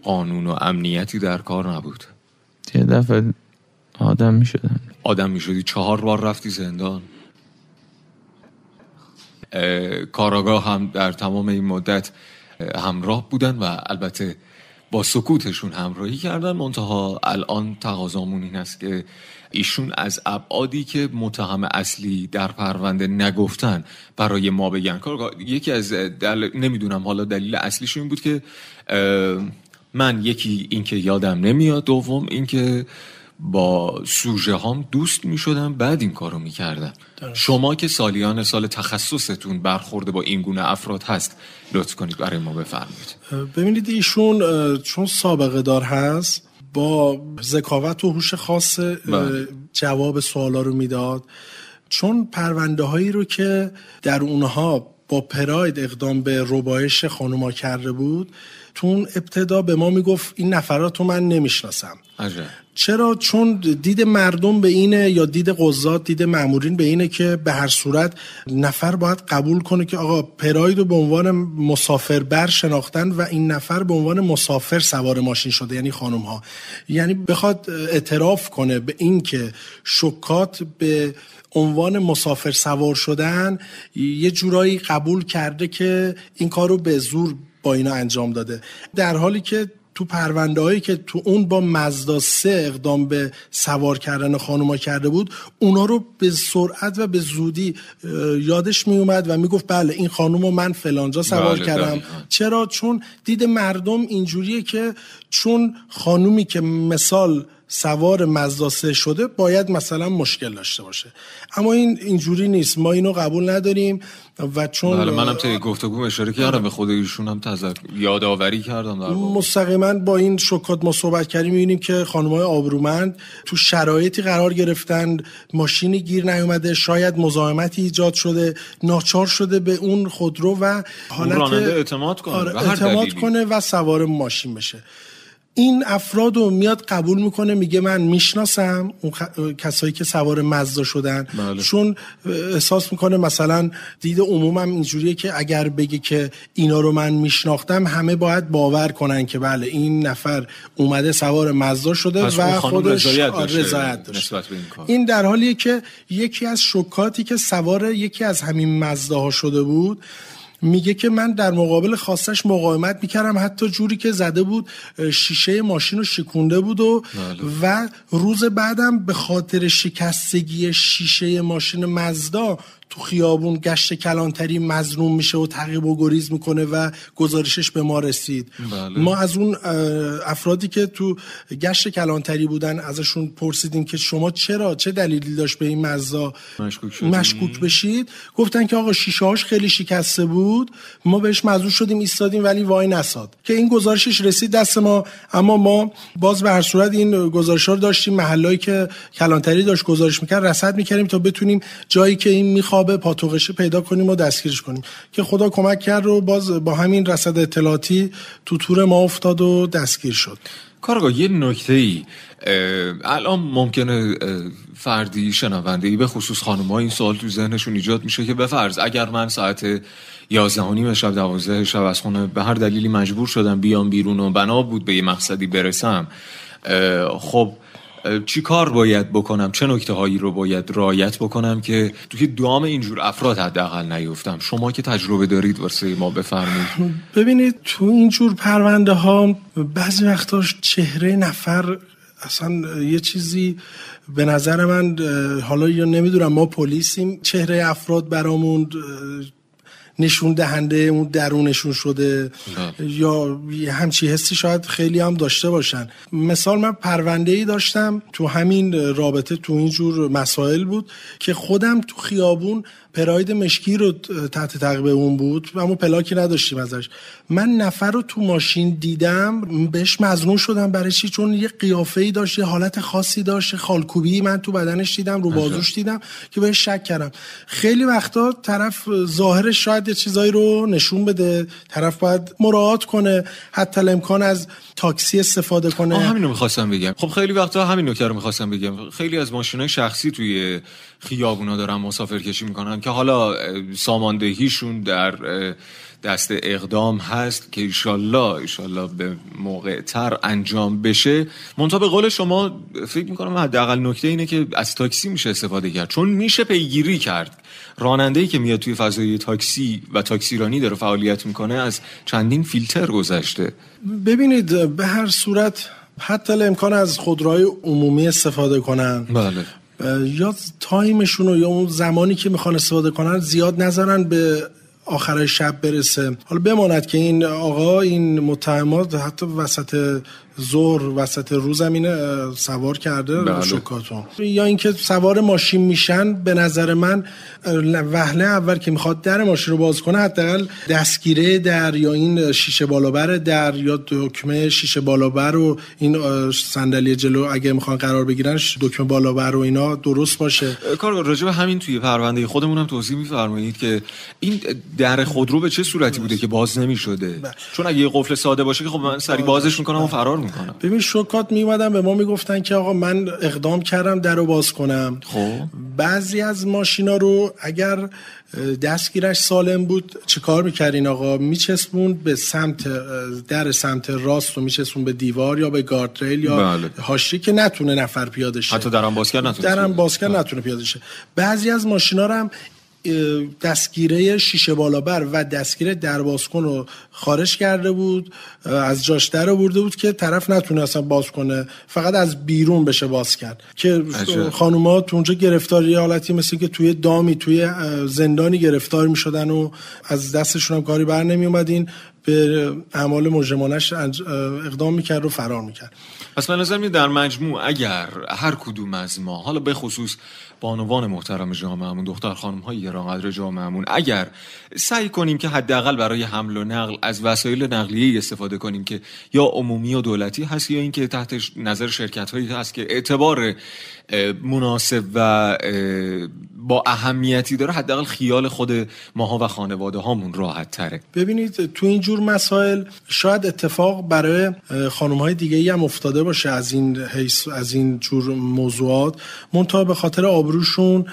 قانون و امنیتی در کار نبود. یه دفعه آدم می‌شدم آدم می‌شدی. چهار بار رفتی زندان. اه، کاراگاه هم در تمام این مدت اه، همراه بودن و البته با سکوتشون همراهی کردن. منتها الان تقاضامون این است که ایشون از ابعادی که متهم اصلی در پرونده نگفتن برای ما بگن. کارگاه یکی از دل... نمی‌دونم حالا دلیل اصلیش این بود که من یکی اینکه یادم نمیاد دوم اینکه با سوژه هم دوست می شدم بعد این کارو می کردم شما که سالیان سال تخصصتون برخورده با این گونه افراد هست لطف کنید برای ما بفرمایید. ببینید ایشون چون سابقه دار هست با ذکاوت و هوش خاص بله. جواب سوالا رو می‌داد. چون پرونده هایی رو که در اونها با پراید اقدام به ربایش خانوما کرده بود تو اون ابتدا به ما می‌گفت این نفرات رو من نمی‌شناسم. چرا؟ چون دید مردم به اینه یا دید قضات دید مامورین به اینه که به هر صورت نفر باید قبول کنه که آقا پراید رو به عنوان مسافر بر شناختن و این نفر به عنوان مسافر سوار ماشین شده یعنی خانم ها یعنی بخواد اعتراف کنه به این که شکات به عنوان مسافر سوار شدن یه جورایی قبول کرده که این کار رو به زور با اینا انجام داده. در حالی که تو پرونده هایی که تو اون با مزدا سه اقدام به سوار کردن خانوما کرده بود اونا رو به سرعت و به زودی یادش می اومد و می‌گفت بله این خانوم رو من فلانجا سوار بله، کردم. دقیقاً. چرا؟ چون دید مردم اینجوریه که چون خانومی که مثال سوار مزدا سه شده باید مثلا مشکل داشته باشه اما این اینجوری نیست ما اینو قبول نداریم و چون بله منم طی گفتگو اشاره کردم به خود ایشون هم تذکر یادآوری کردم در. مستقیما با این شکات ما صحبت کردیم می‌بینیم که خانمای آبرومند تو شرایطی قرار گرفتن ماشینی گیر نیومده شاید مزاحمتی ایجاد شده ناچار شده به اون خودرو و حالت راننده اعتماد کنه، آره، اعتماد. کنه و سوار ماشین بشه این افراد رو میاد قبول می‌کنه میگه من می‌شناسم اون خ- کسایی که سوار مزدا شدن بله. چون احساس می‌کنه مثلا دید عمومم اینجوریه که اگر بگه که اینا رو من میشناختم همه باید باور کنن که بله این نفر اومده سوار مزدا شده و خودش رضایت آره، داشته رضایت داشته نسبت به این کار. این در حالیه که یکی از شکاتی که سوار یکی از همین مزداها شده بود میگه که من در مقابل خواستش مقاومت می‌کردم. حتی جوری که زده بود شیشه ماشین رو شکونده بود و و روز بعدم به خاطر شکستگی شیشه ماشین مزدا تو خیابون گشت کلانتری مظلوم میشه و تعقیب و گریز می‌کنه و گزارشش به ما رسید. بله. ما از اون افرادی که تو گشت کلانتری بودن ازشون پرسیدیم که شما چرا چه دلیلی داشت به این مزدا مشکوک. مشکوک بشید؟ گفتن که آقا شیشه هاش خیلی شکسته بود. بود ما بهش مزور شدیم ایستادیم ولی وای نساد. که این گزارشش رسید دست ما اما ما باز به هر صورت این گزارش رو داشتیم محلایی که کلانتری داشت گزارش می‌کرد رصد می‌کردیم تا بتونیم جایی که این میخوابه پاتوقشه پیدا کنیم و دستگیرش کنیم. که خدا کمک کرد و باز با همین رصد اطلاعاتی تو تور ما افتاد و دستگیر شد. کارگاه یه نکته ای الان ممکنه فردی شنونده ای به خصوص خانم این سوال تو ذهنشون ایجاد میشه که به فرض اگر من ساعت یازده و نیم شب دوازده شب از خونه به هر دلیلی مجبور شدم بیام بیرون و بنا بود به یه مقصدی برسم خب چی کار باید بکنم؟ چه نکته هایی رو باید رایت بکنم که توی دام اینجور افراد حداقل نیفتم؟ شما که تجربه دارید واسه ما بفرمایید. ببینید تو اینجور پرونده ها بعضی وقتاش چهره نفر اصلا یه چیزی به نظر من حالا یا نمی‌دونم ما پلیسیم چهره افراد برامون نشون دهنده اون درونشون شده. یا همچی حسی شاید خیلی هم داشته باشن. مثال من پرونده ای داشتم تو همین رابطه تو اینجور مسائل بود که خودم تو خیابون پراید مشکی رو تحت تعقیب اون بود اما پلاکی نداشتیم ازش. من نفر رو تو ماشین دیدم بهش مزنون شدم برای چی؟ چون یه قیافه ای داشت یه حالت خاصی داشت خالکوبی من تو بدنش دیدم رو بازوش دیدم که بهش شک کردم. خیلی وقتا طرف ظاهرش شاید یه چیزایی رو نشون بده طرف باید مراعات کنه حتی امکان از تاکسی استفاده کنه. همین رو می‌خواستم بگم. خب خیلی وقتا همین نکته رو می‌خواستم بگم. خیلی از ماشینای شخصی توی خیابونا دارن مسافر کشی می‌کنن که حالا ساماندهیشون در دست اقدام هست که ایشالله ایشالله به موقع تر انجام بشه. منتها به قول شما فکر می‌کنم حداقل نکته اینه که از تاکسی میشه استفاده کرد. چون میشه پیگیری کرد. راننده که میاد توی فضای تاکسی و تاکسیرانی داره فعالیت می‌کنه از چندین فیلتر گذشته. ببینید به هر صورت حتی امکان از خودروهای عمومی استفاده کنن. بله. یا تایمشون یا اون زمانی که می‌خوان استفاده کنن زیاد نذارن به آخر شب برسه. حالا بماند که این آقا این متهمات حتی وسط ظهر وسط روز زمینه سوار کرده بله. یا اینکه سوار ماشین میشن به نظر من وهله اول که می‌خواد در ماشین رو باز کنه حداقل دستگیره در یا این شیشه بالابر در یا دکمه شیشه بالابر و این صندلی جلو اگه می‌خوان قرار بگیرن دکمه بالابر و اینا درست باشه کار راجع همین توی پرونده خودمون هم توضیح میفرمایید که این در خودرو به چه صورتی بوده که باز نمی‌شده بله. چون اگه قفل ساده باشه که خب من سری بازش می‌کنم و فرار می‌کنم. ببین شوکات میومدن به ما می‌گفتن که آقا من اقدام کردم در رو باز کنم. خب. بعضی از ماشینا رو اگر دستگیرش سالم بود چه کار می‌کردین آقا؟ میچسبون به سمت در سمت راست و میچسبون به دیوار یا به گاردریل یا بله. هاشی که نتونه نفر پیاده شه. حتی درم باز کرد نتونه درم باز کرد نتونه پیاده شه. بعضی از ماشینا رو هم دستگیره شیشه بالابر و دستگیره دربازکن رو خارج کرده بود از جاش در برده بود که طرف نتونه اصلا باز کنه فقط از بیرون بشه باز کرد. که خانوما تو اونجا گرفتاری حالتی مثل که توی دامی توی زندانی گرفتار می شدن و از دستشون هم کاری بر نمی اومدین به اعمال مجرمانش اقدام می‌کرد و فرار می‌کرد. پس من نظر در مجموع اگر هر کدوم از ما حالا به خصوص بانوان محترم جامعهمون دختر خانم های گرانقدر جامعهمون اگر سعی کنیم که حداقل برای حمل و نقل از وسایل نقلیه استفاده کنیم که یا عمومی و دولتی هست یا اینکه تحت نظر شرکت هایی هست که اعتبار مناسب و با اهمیتی داره حداقل خیال خود ماها و خانواده هامون راحت تره. ببینید تو این جور مسائل شاید اتفاق برای خانم های دیگه هم افتاده باشه از این از این جور موضوعات. منتها به خاطر آبروشون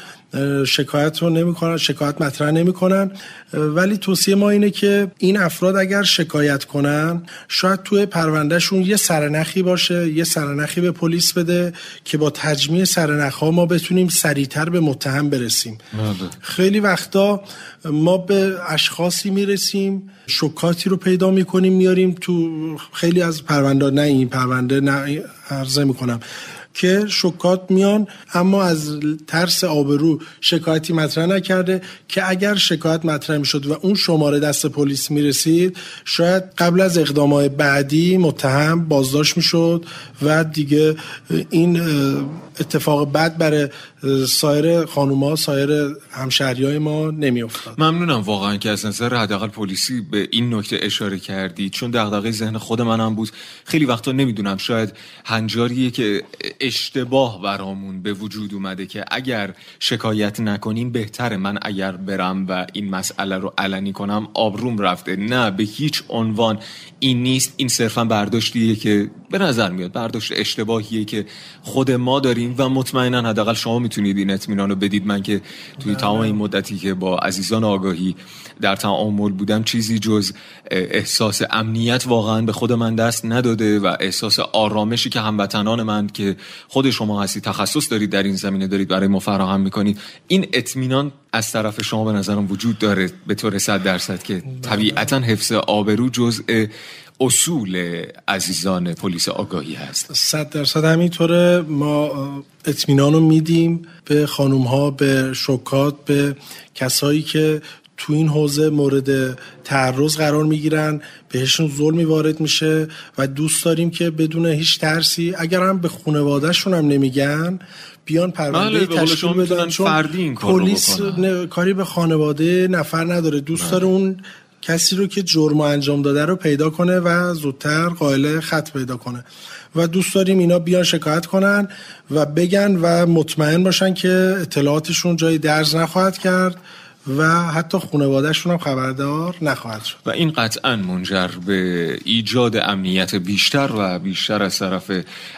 شکایت رو نمی‌کنن شکایت مطرح نمی‌کنن. ولی توصیه ما اینه که این افراد اگر شکایت کنن شاید توی پروندهشون یه سرنخی باشه یه سرنخی به پلیس بده که با تجمیع سرنخ ها ما بتونیم سریعتر به متهم برسیم. بله. خیلی وقتا ما به اشخاصی می‌رسیم شکاتی رو پیدا می‌کنیم میاریم تو خیلی از پرونده نه این پرونده نه عرضه می‌کنم. که شکات میان اما از ترس آبرو شکایتی مطرح نکرده که اگر شکایت مطرح می‌شد و اون شماره دست پلیس می‌رسید شاید قبل از اقدامات بعدی متهم بازداشت می‌شد و دیگه این اتفاق بد برای سایر خانوما سایر همشهری های ما نمیافتاد. ممنونم واقعا که از نظر حداقل پلیسی به این نکته اشاره کردی چون دغدغه ذهن خود منم بود. خیلی وقتا نمی‌دونم شاید هنجاریه که اشتباه برامون به وجود اومده که اگر شکایت نکنیم بهتره من اگر برم و این مسئله رو علنی کنم آبروم رفته. نه به هیچ عنوان این نیست. این صرفا برداشتیه که به نظر میاد برداشت اشتباهیه که خود ما داریم و مطمئنا حداقل شما می‌تونید این اطمینان رو بدید. من که توی تمام این مدتی که با عزیزان آگاهی در تعامل بودم چیزی جز احساس امنیت واقعا به خود من دست نداده و احساس آرامشی که هموطنان من که خود شما هستی تخصص دارید در این زمینه دارید برای ما فراهم می‌کنید. این اطمینان از طرف شما به نظرم وجود داره به طور صد درصد که طبیعتا حفظ آبرو جزء اصول عزیزان پلیس آگاهی هست. صد درصد همینطوره. ما اطمینان رو میدیم به خانوم ها به شکات به کسایی که تو این حوزه مورد تعرض قرار می‌گیرن بهشون ظلمی وارد میشه و دوست داریم که بدون هیچ ترسی اگر هم به خانوادهشون هم نمیگن بیان پرونده بله تشکیل بدن. چون پلیس کاری به خانواده نفر نداره. دوست بله. داره اون کسی رو که جرم انجام داده رو پیدا کنه و زودتر قائل خط پیدا کنه. و دوست داریم اینا بیان شکایت کنن و بگن و مطمئن باشن که اطلاعاتشون جای درز نخواهد کرد و حتی خانوادهشون هم خبردار نخواهد شد. و این قطعا منجر به ایجاد امنیت بیشتر و بیشتر از طرف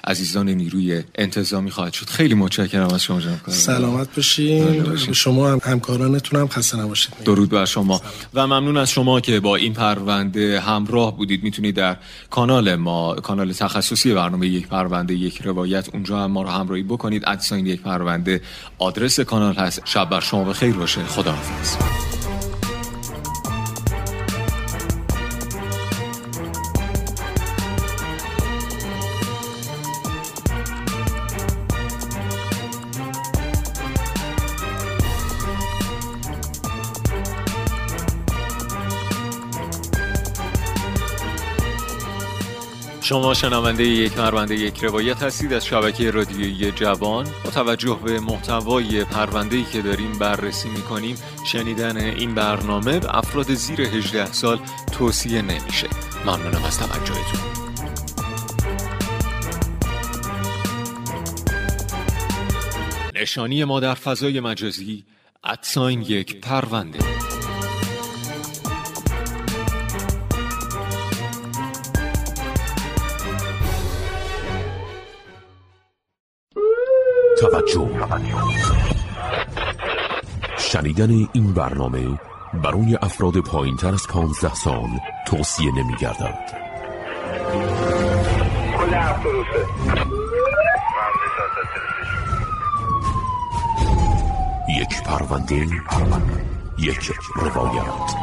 عزیزان نیروی انتظامی خواهد شد. خیلی متشکرم از شما جناب سلامت باشین. شما هم همکارانتون هم خسته نباشید. درود بر شما. و ممنون از شما که با این پرونده همراه بودید. می‌تونید در کانال ما کانال تخصصی برنامه یک پرونده یک روایت اونجا هم ما رو همراهی بکنید. ادساین یک پرونده. آدرس کانال هست. شب بر شما بخیر باشه. خدا Productions. شما شنونده یک پرونده یک روایت هستید از شبکه رادیویی جوان. با توجه به محتوای پرونده که داریم بررسی می‌کنیم شنیدن این برنامه به افراد زیر 18 سال توصیه نمیشه. ممنونم از توجهتون. نشانی ما در فضای مجازی ادساین یک پرونده. توجه شنیدن این برنامه برای افراد پایین تر از 15 سال توصیه نمی گردد یک پرونده یک روایت.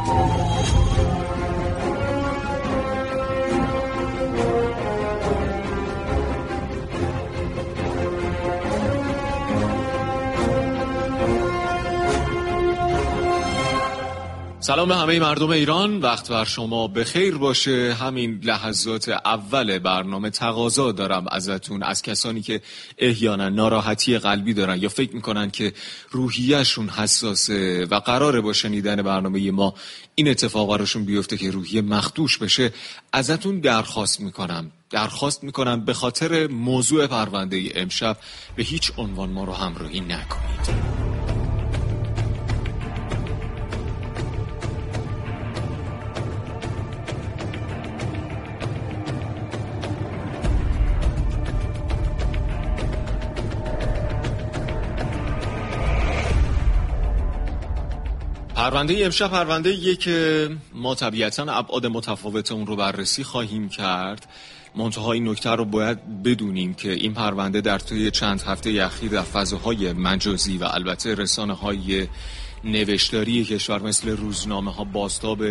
سلام به همه مردم ایران. وقت بر شما بخیر باشه. همین لحظات اول برنامه تقاضا دارم ازتون. از کسانی که احیانا ناراحتی قلبی دارن یا فکر می‌کنن که روحیهشون حساسه و قراره با شنیدن برنامه ما این اتفاق براشون بیفته که روحیه مخدوش بشه ازتون درخواست می‌کنم. درخواست می‌کنم به خاطر موضوع پرونده امشب به هیچ عنوان ما رو همراهی نکنید. پرونده امشب پرونده یه که ما طبیعتا ابعاد متفاوت اون رو بررسی خواهیم کرد. منتها این نکته رو باید بدونیم که این پرونده در طی چند هفته اخیر در فضاهای مجازی و البته رسانه های نوشتاری کشور مثل روزنامه ها باستاب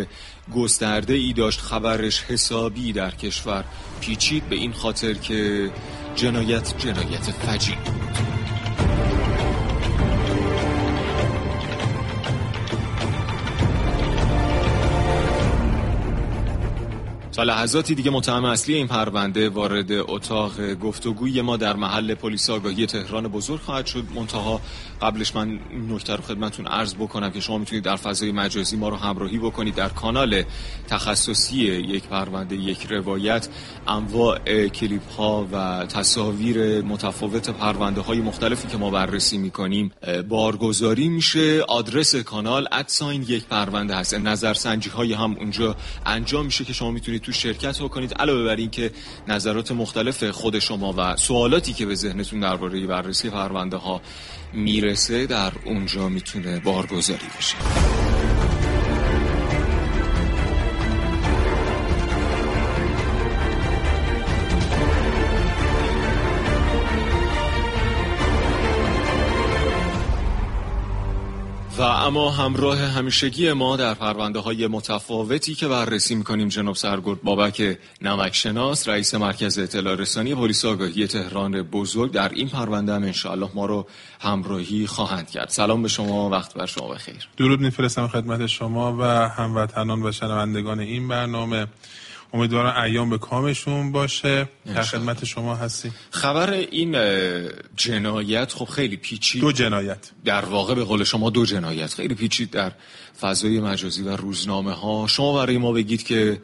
گسترده ای داشت. خبرش حسابی در کشور پیچید. به این خاطر که جنایت جنایت فجیع بود. لحظاتی دیگه متهم اصلی این پرونده وارد اتاق گفتگوی ما در محل پلیس آگاهی تهران بزرگ خواهد شد. منتها قبلش من نکته رو خدمتتون عرض بکنم که شما می‌تونید در فضای مجازی ما رو همراهی بکنید در کانال تخصصی یک پرونده یک روایت. انواع کلیپ ها و تصاویر متفاوت پرونده های مختلفی که ما بررسی می‌کنیم بارگذاری میشه. آدرس کانال ادساین یک پرونده هست. نظرسنجی های هم اونجا انجام میشه که شما می‌تونید تو شرکت بکنید علاوه بر این که نظرات مختلف خود شما و سوالاتی که به ذهنتون درباره بررسی پرونده ها می‌رسه در اونجا می‌تونه بارگذاری بشه. و اما همراه همیشگی ما در پرونده های متفاوتی که بررسی می‌کنیم جناب سرگرد بابک نمکشناس رئیس مرکز اطلاع رسانی پلیس آگاهی تهران بزرگ در این پرونده هم انشاءالله ما رو همراهی خواهند کرد. سلام به شما وقت بر شما بخیر. درود میفرستم خدمت شما و هموطنان و شنوندگان این برنامه. امیدوارم ایام به کامشون باشه. در خدمت شما هستی. خبر این جنایت خب خیلی پیچید. دو جنایت. در واقع به قول شما دو جنایت. خیلی پیچید در فضای مجازی و روزنامه ها شما برای ما بگید که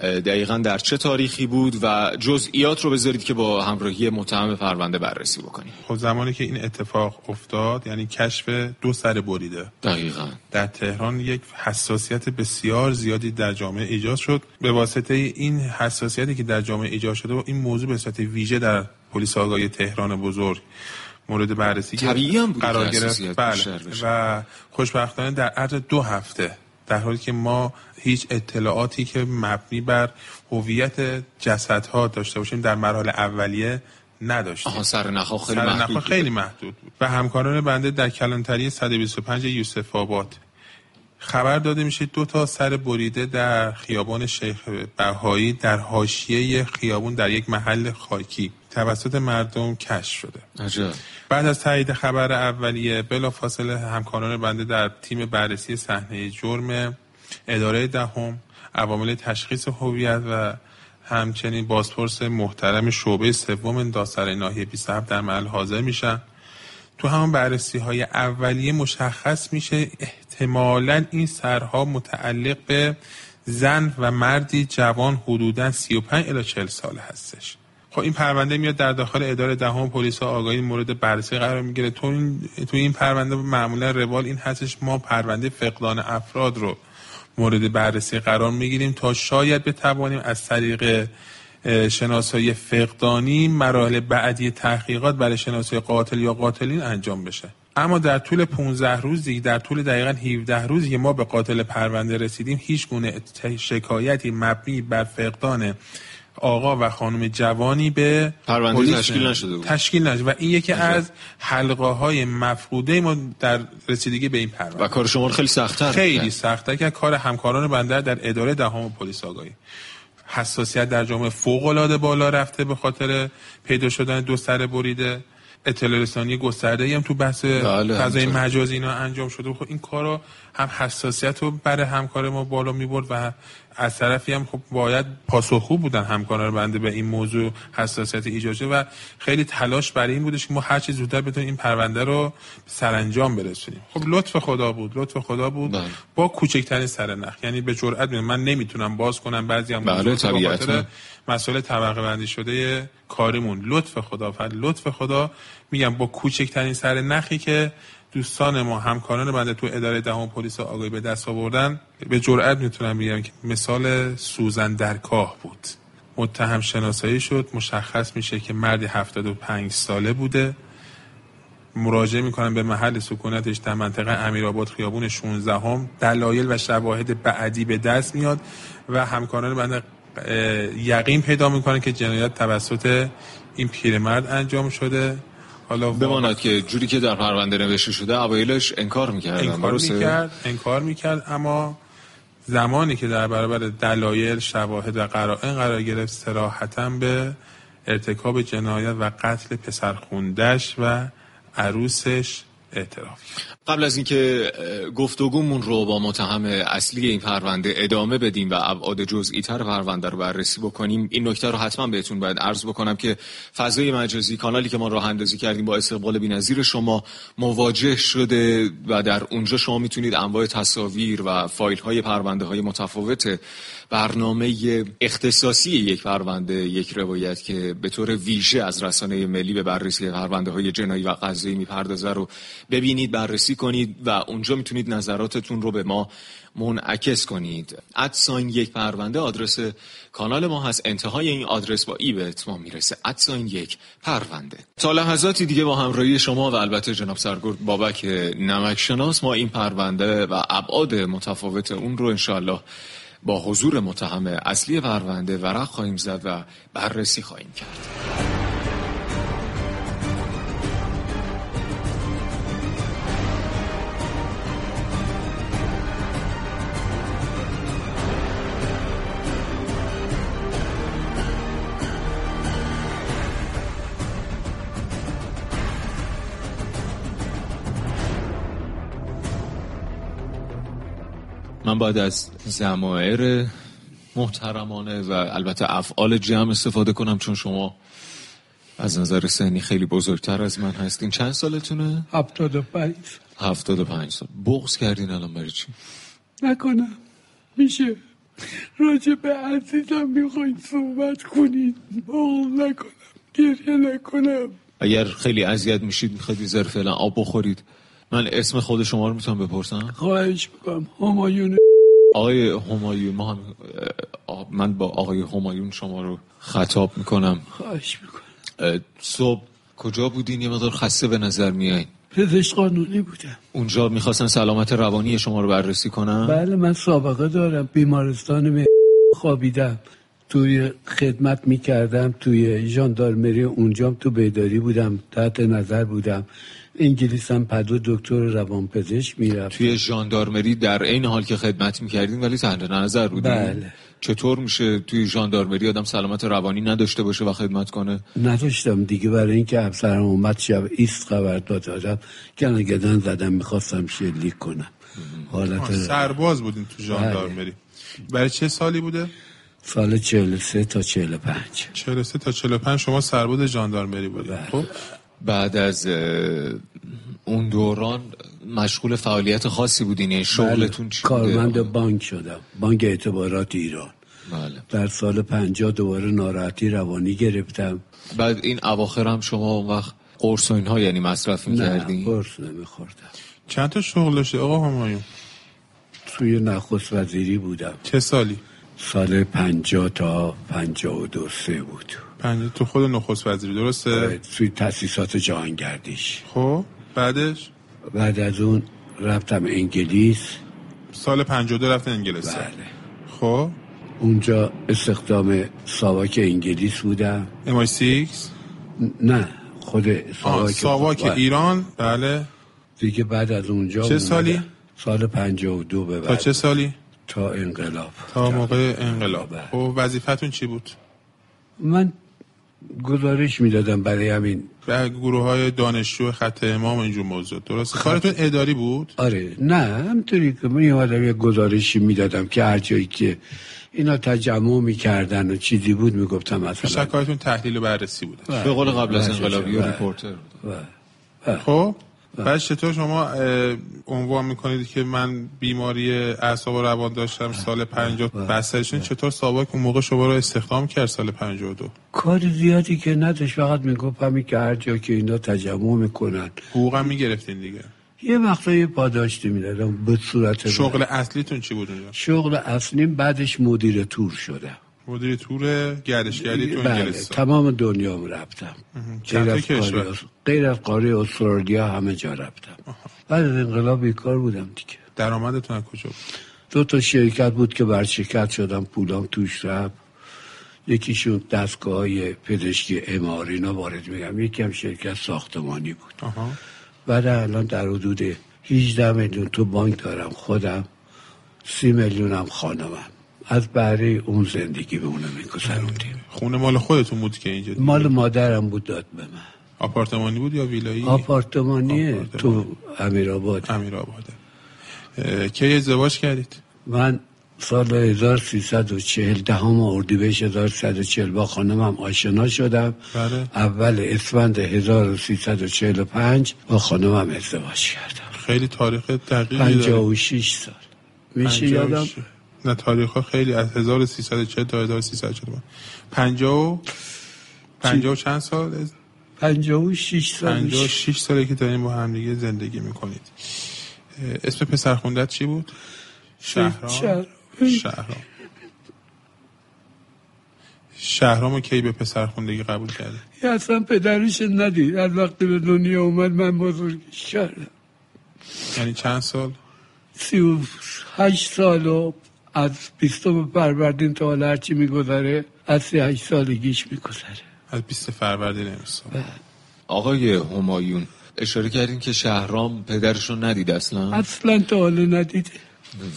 دقیقا در چه تاریخی بود و جزئیات رو بذارید که با همراهی متهم پرونده بررسی بکنید خب زمانی که این اتفاق افتاد یعنی کشف دو سر بریده. دقیقا. در تهران یک حساسیت بسیار زیادی در جامعه ایجاد شد. به واسطه این حساسیتی که در جامعه ایجاد شده و این موضوع به صورت ویژه در پلیس آگاهی تهران بزرگ مورد بررسی قرار گرفت. بله. و خوشبختانه در عرض دو هفته در حالی که ما هیچ اطلاعاتی که مبنی بر هویت جسدها داشته باشیم در مراحل اولیه نداشتیم. آها سرنخها خیلی محدود خیلی محدود بود. و همکاران بنده در کلانتری 125 یوسف آباد. خبر داده میشه دو تا سر بریده در خیابان شیخ بهایی در حاشیه خیابون در یک محل خاکی. توسط مردم کشف شده. عجب. بعد از تایید خبر اولیه بلا فاصله همکاران بنده در تیم بررسی صحنه جرم اداره دهم عوامل تشخیص هویت و همچنین بازپرس محترم شعبه سوم داسر ناحیه 27 در محل حاضر میشن. تو همون بررسی های اولیه مشخص میشه احتمالا این سرها متعلق به زن و مردی جوان حدودا 35 الی 40 سال هستش. خب این پرونده میاد در داخل اداره دهم پلیس آگاهی مورد بررسی قرار می‌گیره. تو این تو این پرونده معمولا روال این هستش ما پرونده فقدان افراد رو مورد بررسی قرار می‌گیریم تا شاید بتوانیم از طریق شناسایی فقدانی مراحل بعدی تحقیقات برای شناسایی قاتل یا قاتلین انجام بشه. اما در طول 15 روزی در طول دقیقا 17 روزی که ما به قاتل پرونده رسیدیم هیچ گونه شکایتی مبنی بر فقدان آقا و خانم جوانی به پرونده تشکیل نشده بود. تشکیل نشده. و این یکی از حلقه های مفقوده ما در رسیدگی به این پرونده. و کار شما خیلی سخت‌تر خیلی سخت‌تر که کار همکاران بنده در اداره دهم پلیس آگاهی. حساسیت در جامعه فوق العاده بالا رفته به خاطر پیدا شدن دو سر بریده. اطلاع رسانی گسترده هم تو بحث بله، فضای مجازی اینا انجام شده. خب این کارو هم حساسیت رو برای همکار ما بالا می برد و از طرفی هم خب باید پاسخگو بودن همکاران بنده به این موضوع حساسیت ایجاد شده و خیلی تلاش برای این بودش که ما هر چه زودتر بتونیم این پرونده رو سرانجام برسونیم. خب لطف خدا بود لطف خدا بود. بله. با کوچکترین سرنخ یعنی به جرئت من نمی‌تونم باز کنم بعضی هم بله مسئله طبقه بندی شده کاریمون. لطف خدا فقط لطف خدا. میگم با کوچکترین سر نخی که دوستان ما همکاران بنده تو اداره دهم پلیس آگاهی به دست آوردن. به جرئت می‌تونم بگم که مثال سوزن در کاه بود. متهم شناسایی شد. مشخص میشه که مردی 75 ساله بوده. مراجعه می‌کنن به محل سکونتش در منطقه امیرآباد خیابون 16 هم دلایل و شواهد بعدی به دست میاد و همکاران بنده یقین پیدا می‌کنن که جنایت توسط این پیرمرد انجام شده. حالا بماند که جوری که در پرونده نوشته شده اوایلش انکار می‌کرد انکار می‌کرد انکار می‌کرد اما زمانی که در برابر دلایل شواهد و قرائن قرار گرفت سراحتا به ارتکاب جنایت و قتل پسر خوندش و عروسش اعتراف قبل از اینکه گفتگومون رو با متهم اصلی این پرونده ادامه بدیم و ابعاد جزئی تر پرونده رو بررسی بکنیم این نکته رو حتما بهتون باید عرض بکنم که فضای مجازی کانالی که ما راه اندازی کردیم با استقبال بی‌نظیر شما مواجه شده و در اونجا شما می‌تونید انواع تصاویر و فایل های پرونده های متفاوت برنامه اختصاصی یک پرونده یک روایت که به طور ویژه از رسانه ملی به بررسی پرونده های جنایی و قضایی می‌پردازه رو ببینید بررسی کنید و اونجا می‌تونید نظراتتون رو به ما منعکس کنید. ادساین یک پرونده آدرس کانال ما هست. انتهای این آدرس با ای به اتمام می‌رسه. ادساین یک پرونده. تا لحظاتی دیگه با همراهی شما و البته جناب سرگرد بابک نمک شناس ما این پرونده و ابعاد متفاوت اون رو انشالله با حضور متهم اصلی پرونده ورق خواهیم زد و بررسی خواهیم کرد. باید از زمایر محترمانه و البته افعال جمع استفاده کنم چون شما از نظر سنی خیلی بزرگتر از من هستین. چند سالتونه؟ هفتاد و پنج. هفتاد و پنج سال. بغز کردین الان برای چی؟ نکنم. میشه. راجع به عزیزم می‌خواین صحبت کنید بغز نکنم. گریه نکنم. اگر خیلی اذیت میشید می‌خواید زر فعلا آب بخورید. من اسم خود شما رو می‌تونم بپرسم؟ خواهش می‌کنم. همایون آقای همایون ما هم من با آقای همایون شما رو خطاب می‌کنم. خواهش می‌کنم. صبح کجا بودین؟ یه مقدار خسته به نظر میایین پزشک قانونی بودم. اونجا می‌خواستن سلامت روانی شما رو بررسی کنم بله من سابقه دارم. بیمارستان می خوابیدم. توی خدمت می‌کردم. توی ژاندارمری اونجام تو بیداری بودم. تحت نظر بودم. انگلیس هم پدو دکتر روانپزشک می‌رفت. توی ژاندارمری در این حال که خدمت می‌کردین ولی تحت نظر بودین بله. چطور میشه توی ژاندارمری آدم سلامت روانی نداشته باشه و خدمت کنه؟ نداشتم دیگه. برای اینکه افسرم اومد شب ایست خبر دادم گدن زدم می‌خواستم شلیک کنم. حالت سرباز بودین تو ژاندارمری. برای چه سالی بوده؟ سال 43 تا 45 43 تا 45 شما سرباز ژاندارمری بودید خب بعد از اون دوران مشغول فعالیت خاصی بودین یعنی شغلتون چی کارمند بانک شدم. بانک اعتبارات ایران. بله. در سال 50 دوباره ناراحتی روانی گرفتم. بعد این اواخر هم شما اون وقت قرص و اینها یعنی مصرف می‌کردین؟ نه قرص نمیخوردم. چند تا شغل داشته آقا همایون؟ توی نخست وزیری بودم. چه سالی؟ سال 50 تا 52 سه بود. پنج تو خود نخست وزیری درسته؟ توی تاسیسات جهانگردیش. خب بعدش؟ بعد از اون رفتم انگلیس. سال 52 رفتن انگلیس. بله. خب؟ اونجا استخدام ساواک انگلیس بودم. MI6 نه خود ساواک, ساواک ایران؟ بله. دیگه بعد از اونجا چه سالی؟ سال 52 به بعد. تا چه سالی؟ تا انقلاب. تا موقع انقلاب. خب وظیفتون چی بود؟ من گزارش می‌دادم برای همین. به گروه های دانشجو خط امام اینجور موضوع درست کارتون اداری بود؟ آره. نه همطوری که من یه یه گزارشی می‌دادم که هر جایی که اینا تجمع می‌کردن و چیزی بود می‌گفتم مثلا. کارتون تحلیل و بررسی بوده. به قول قبل از انقلابی و ریپورتر خب؟ بعد چطور شما عنوان می‌کنید که من بیماری اعصاب و روان داشتم سال 50 بسترشون چطور سابق اون موقع شما رو استخدام کرد سال 52 کار زیادی که نداشت فقط می‌گفت همین که هر جا که اینا تجمع می‌کنن. حقوق هم می‌گرفتین دیگه. یه وقتا یه پاداشتی می‌دادم به صورت شغل اصلیتون چی بود شغل اصلیم بعدش مدیر تور شدم مدیر تور گردشگری تو بله. انگلیس تمام دنیا رفتم. غیر از, قاره غیر از قاره استرالیا همه جا رفتم. بعد از انقلاب بیکار بودم دیگه. درآمدتون از کجا بود؟ دو تا شرکت بود که بر شرکت شدم پولام توش رفت. یکیشون دستگاه های پزشکی امارینا وارد میگم. یکی هم شرکت ساختمانی بود. آها. بعد الان در حدود 18 میلیون تو بانک دارم خودم. سی میلیون هم خانمم. از بهره اون زندگی به اونو میگذروندیم. خونه مال خودتون بود که اینجا مال مادرم بود داد به من. آپارتمانی بود یا ویلایی؟ آپارتمانی. تو امیر آباد امیر آباده اه، کی ازدواج کردید؟ من سال 1340 دهم اردیبهشت 1340 با خانمم آشنا شدم. بله. اول اسفند 1345 با خانمم ازدواج کردم. خیلی تاریخ دقیقی داره 56 سال. میشه یادم؟ نه تاریخ ها خیلی از 1340 تا 1340 50 و 50 و چند سال؟ 56 سال. میشه 56 ساله که دارین با هم دیگه زندگی می‌کنید. اسم پسر خوندت چی بود؟ شهرام. شهرام. شهرام. شهرامو کی به پسر خوندگی قبول کرده؟ یه اصلا پدرش ندید. از وقتی به دنیا اومد من بزرگش کردم یعنی چند سال؟ سی و هشت سال و از بیستم فروردین تا حالا هرچی میگذره از سی هشت سالگیش میگذره. از 20 فروردین امسال آقای همایون اشاره کردین که شهرام پدرشون ندید اصلا؟ اصلا تا حالا ندیده.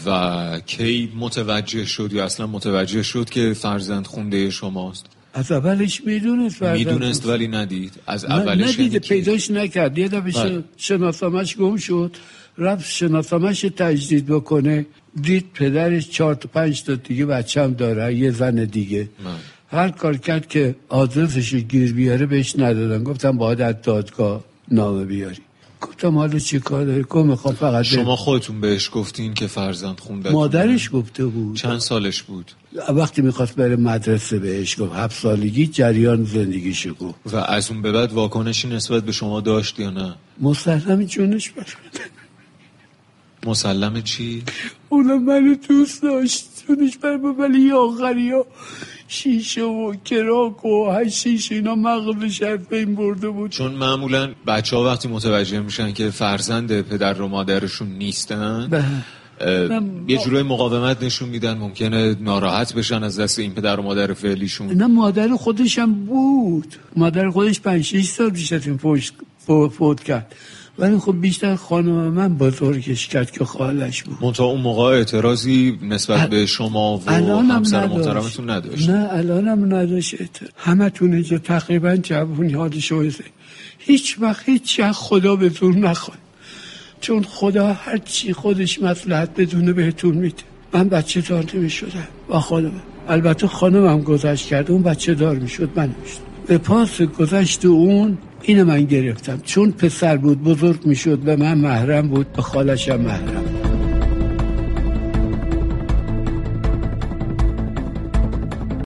و کی متوجه شد یا اصلا متوجه شد که فرزند خونده شماست؟ از اولش می‌دونست می‌دونست. ولی ندید از اولش ندیده یعنی کی؟ پیداش نکرد یه دفعه بله. شناسامش گم شد رفت شناسامش تجدید بکنه دید پدرش چهار تا پنج تا دیگه بچه هم داره یه زن دیگه بله. هر کار کرد که آدرسش گیر بیاره بهش ندادن گفتم باید از دادگاه نامه بیاری گفتم حالا چی کار داری؟ گفت می‌خوام فقط شما خودتون بهش گفتین که فرزند خونده مادرش گفته بود. چند سالش بود؟ وقتی می‌خواست بره مدرسه بهش گفت. هفت سالگی جریان زندگیشو گفت. و از اون به بعد واکنشی نسبت به شما داشت یا نه؟ مسلم جونش بر مسلم چی؟ اونم منو دوست داشت. جونش بر ولی آخری ها شیشه و کراک و هشیش اینا مغزش از بین برده بود. چون معمولا بچه ها وقتی متوجه میشن که فرزند پدر و مادرشون نیستن به- یه جورای مقاومت نشون میدن ممکنه ناراحت بشن از دست این پدر و مادر فعلیشون. نه مادر خودش هم بود. مادر خودش پنج شیش سال پیش از این فوت کرد. ولی خب بیشتر خانم من بزرگش کرد که خالش بود. منتها اون موقع اعتراضی نسبت به شما و همسر. محترمتون نداشت. نه الانم نداشت. همه تون اینجا تقریبا جوون یادش هست هیچ وقت هیچ خدا به زور نخواد. چون خدا هر چی خودش مصلحت بدونه بهتون میده. من بچه دار نمی شدم با خانمم البته خانمم گذشت کرد. اون بچه دار می‌شد من نمی‌شد به پاس گذشت اون اینو من گرفتم. چون پسر بود بزرگ می‌شد به من محرم بود به خالشم محرم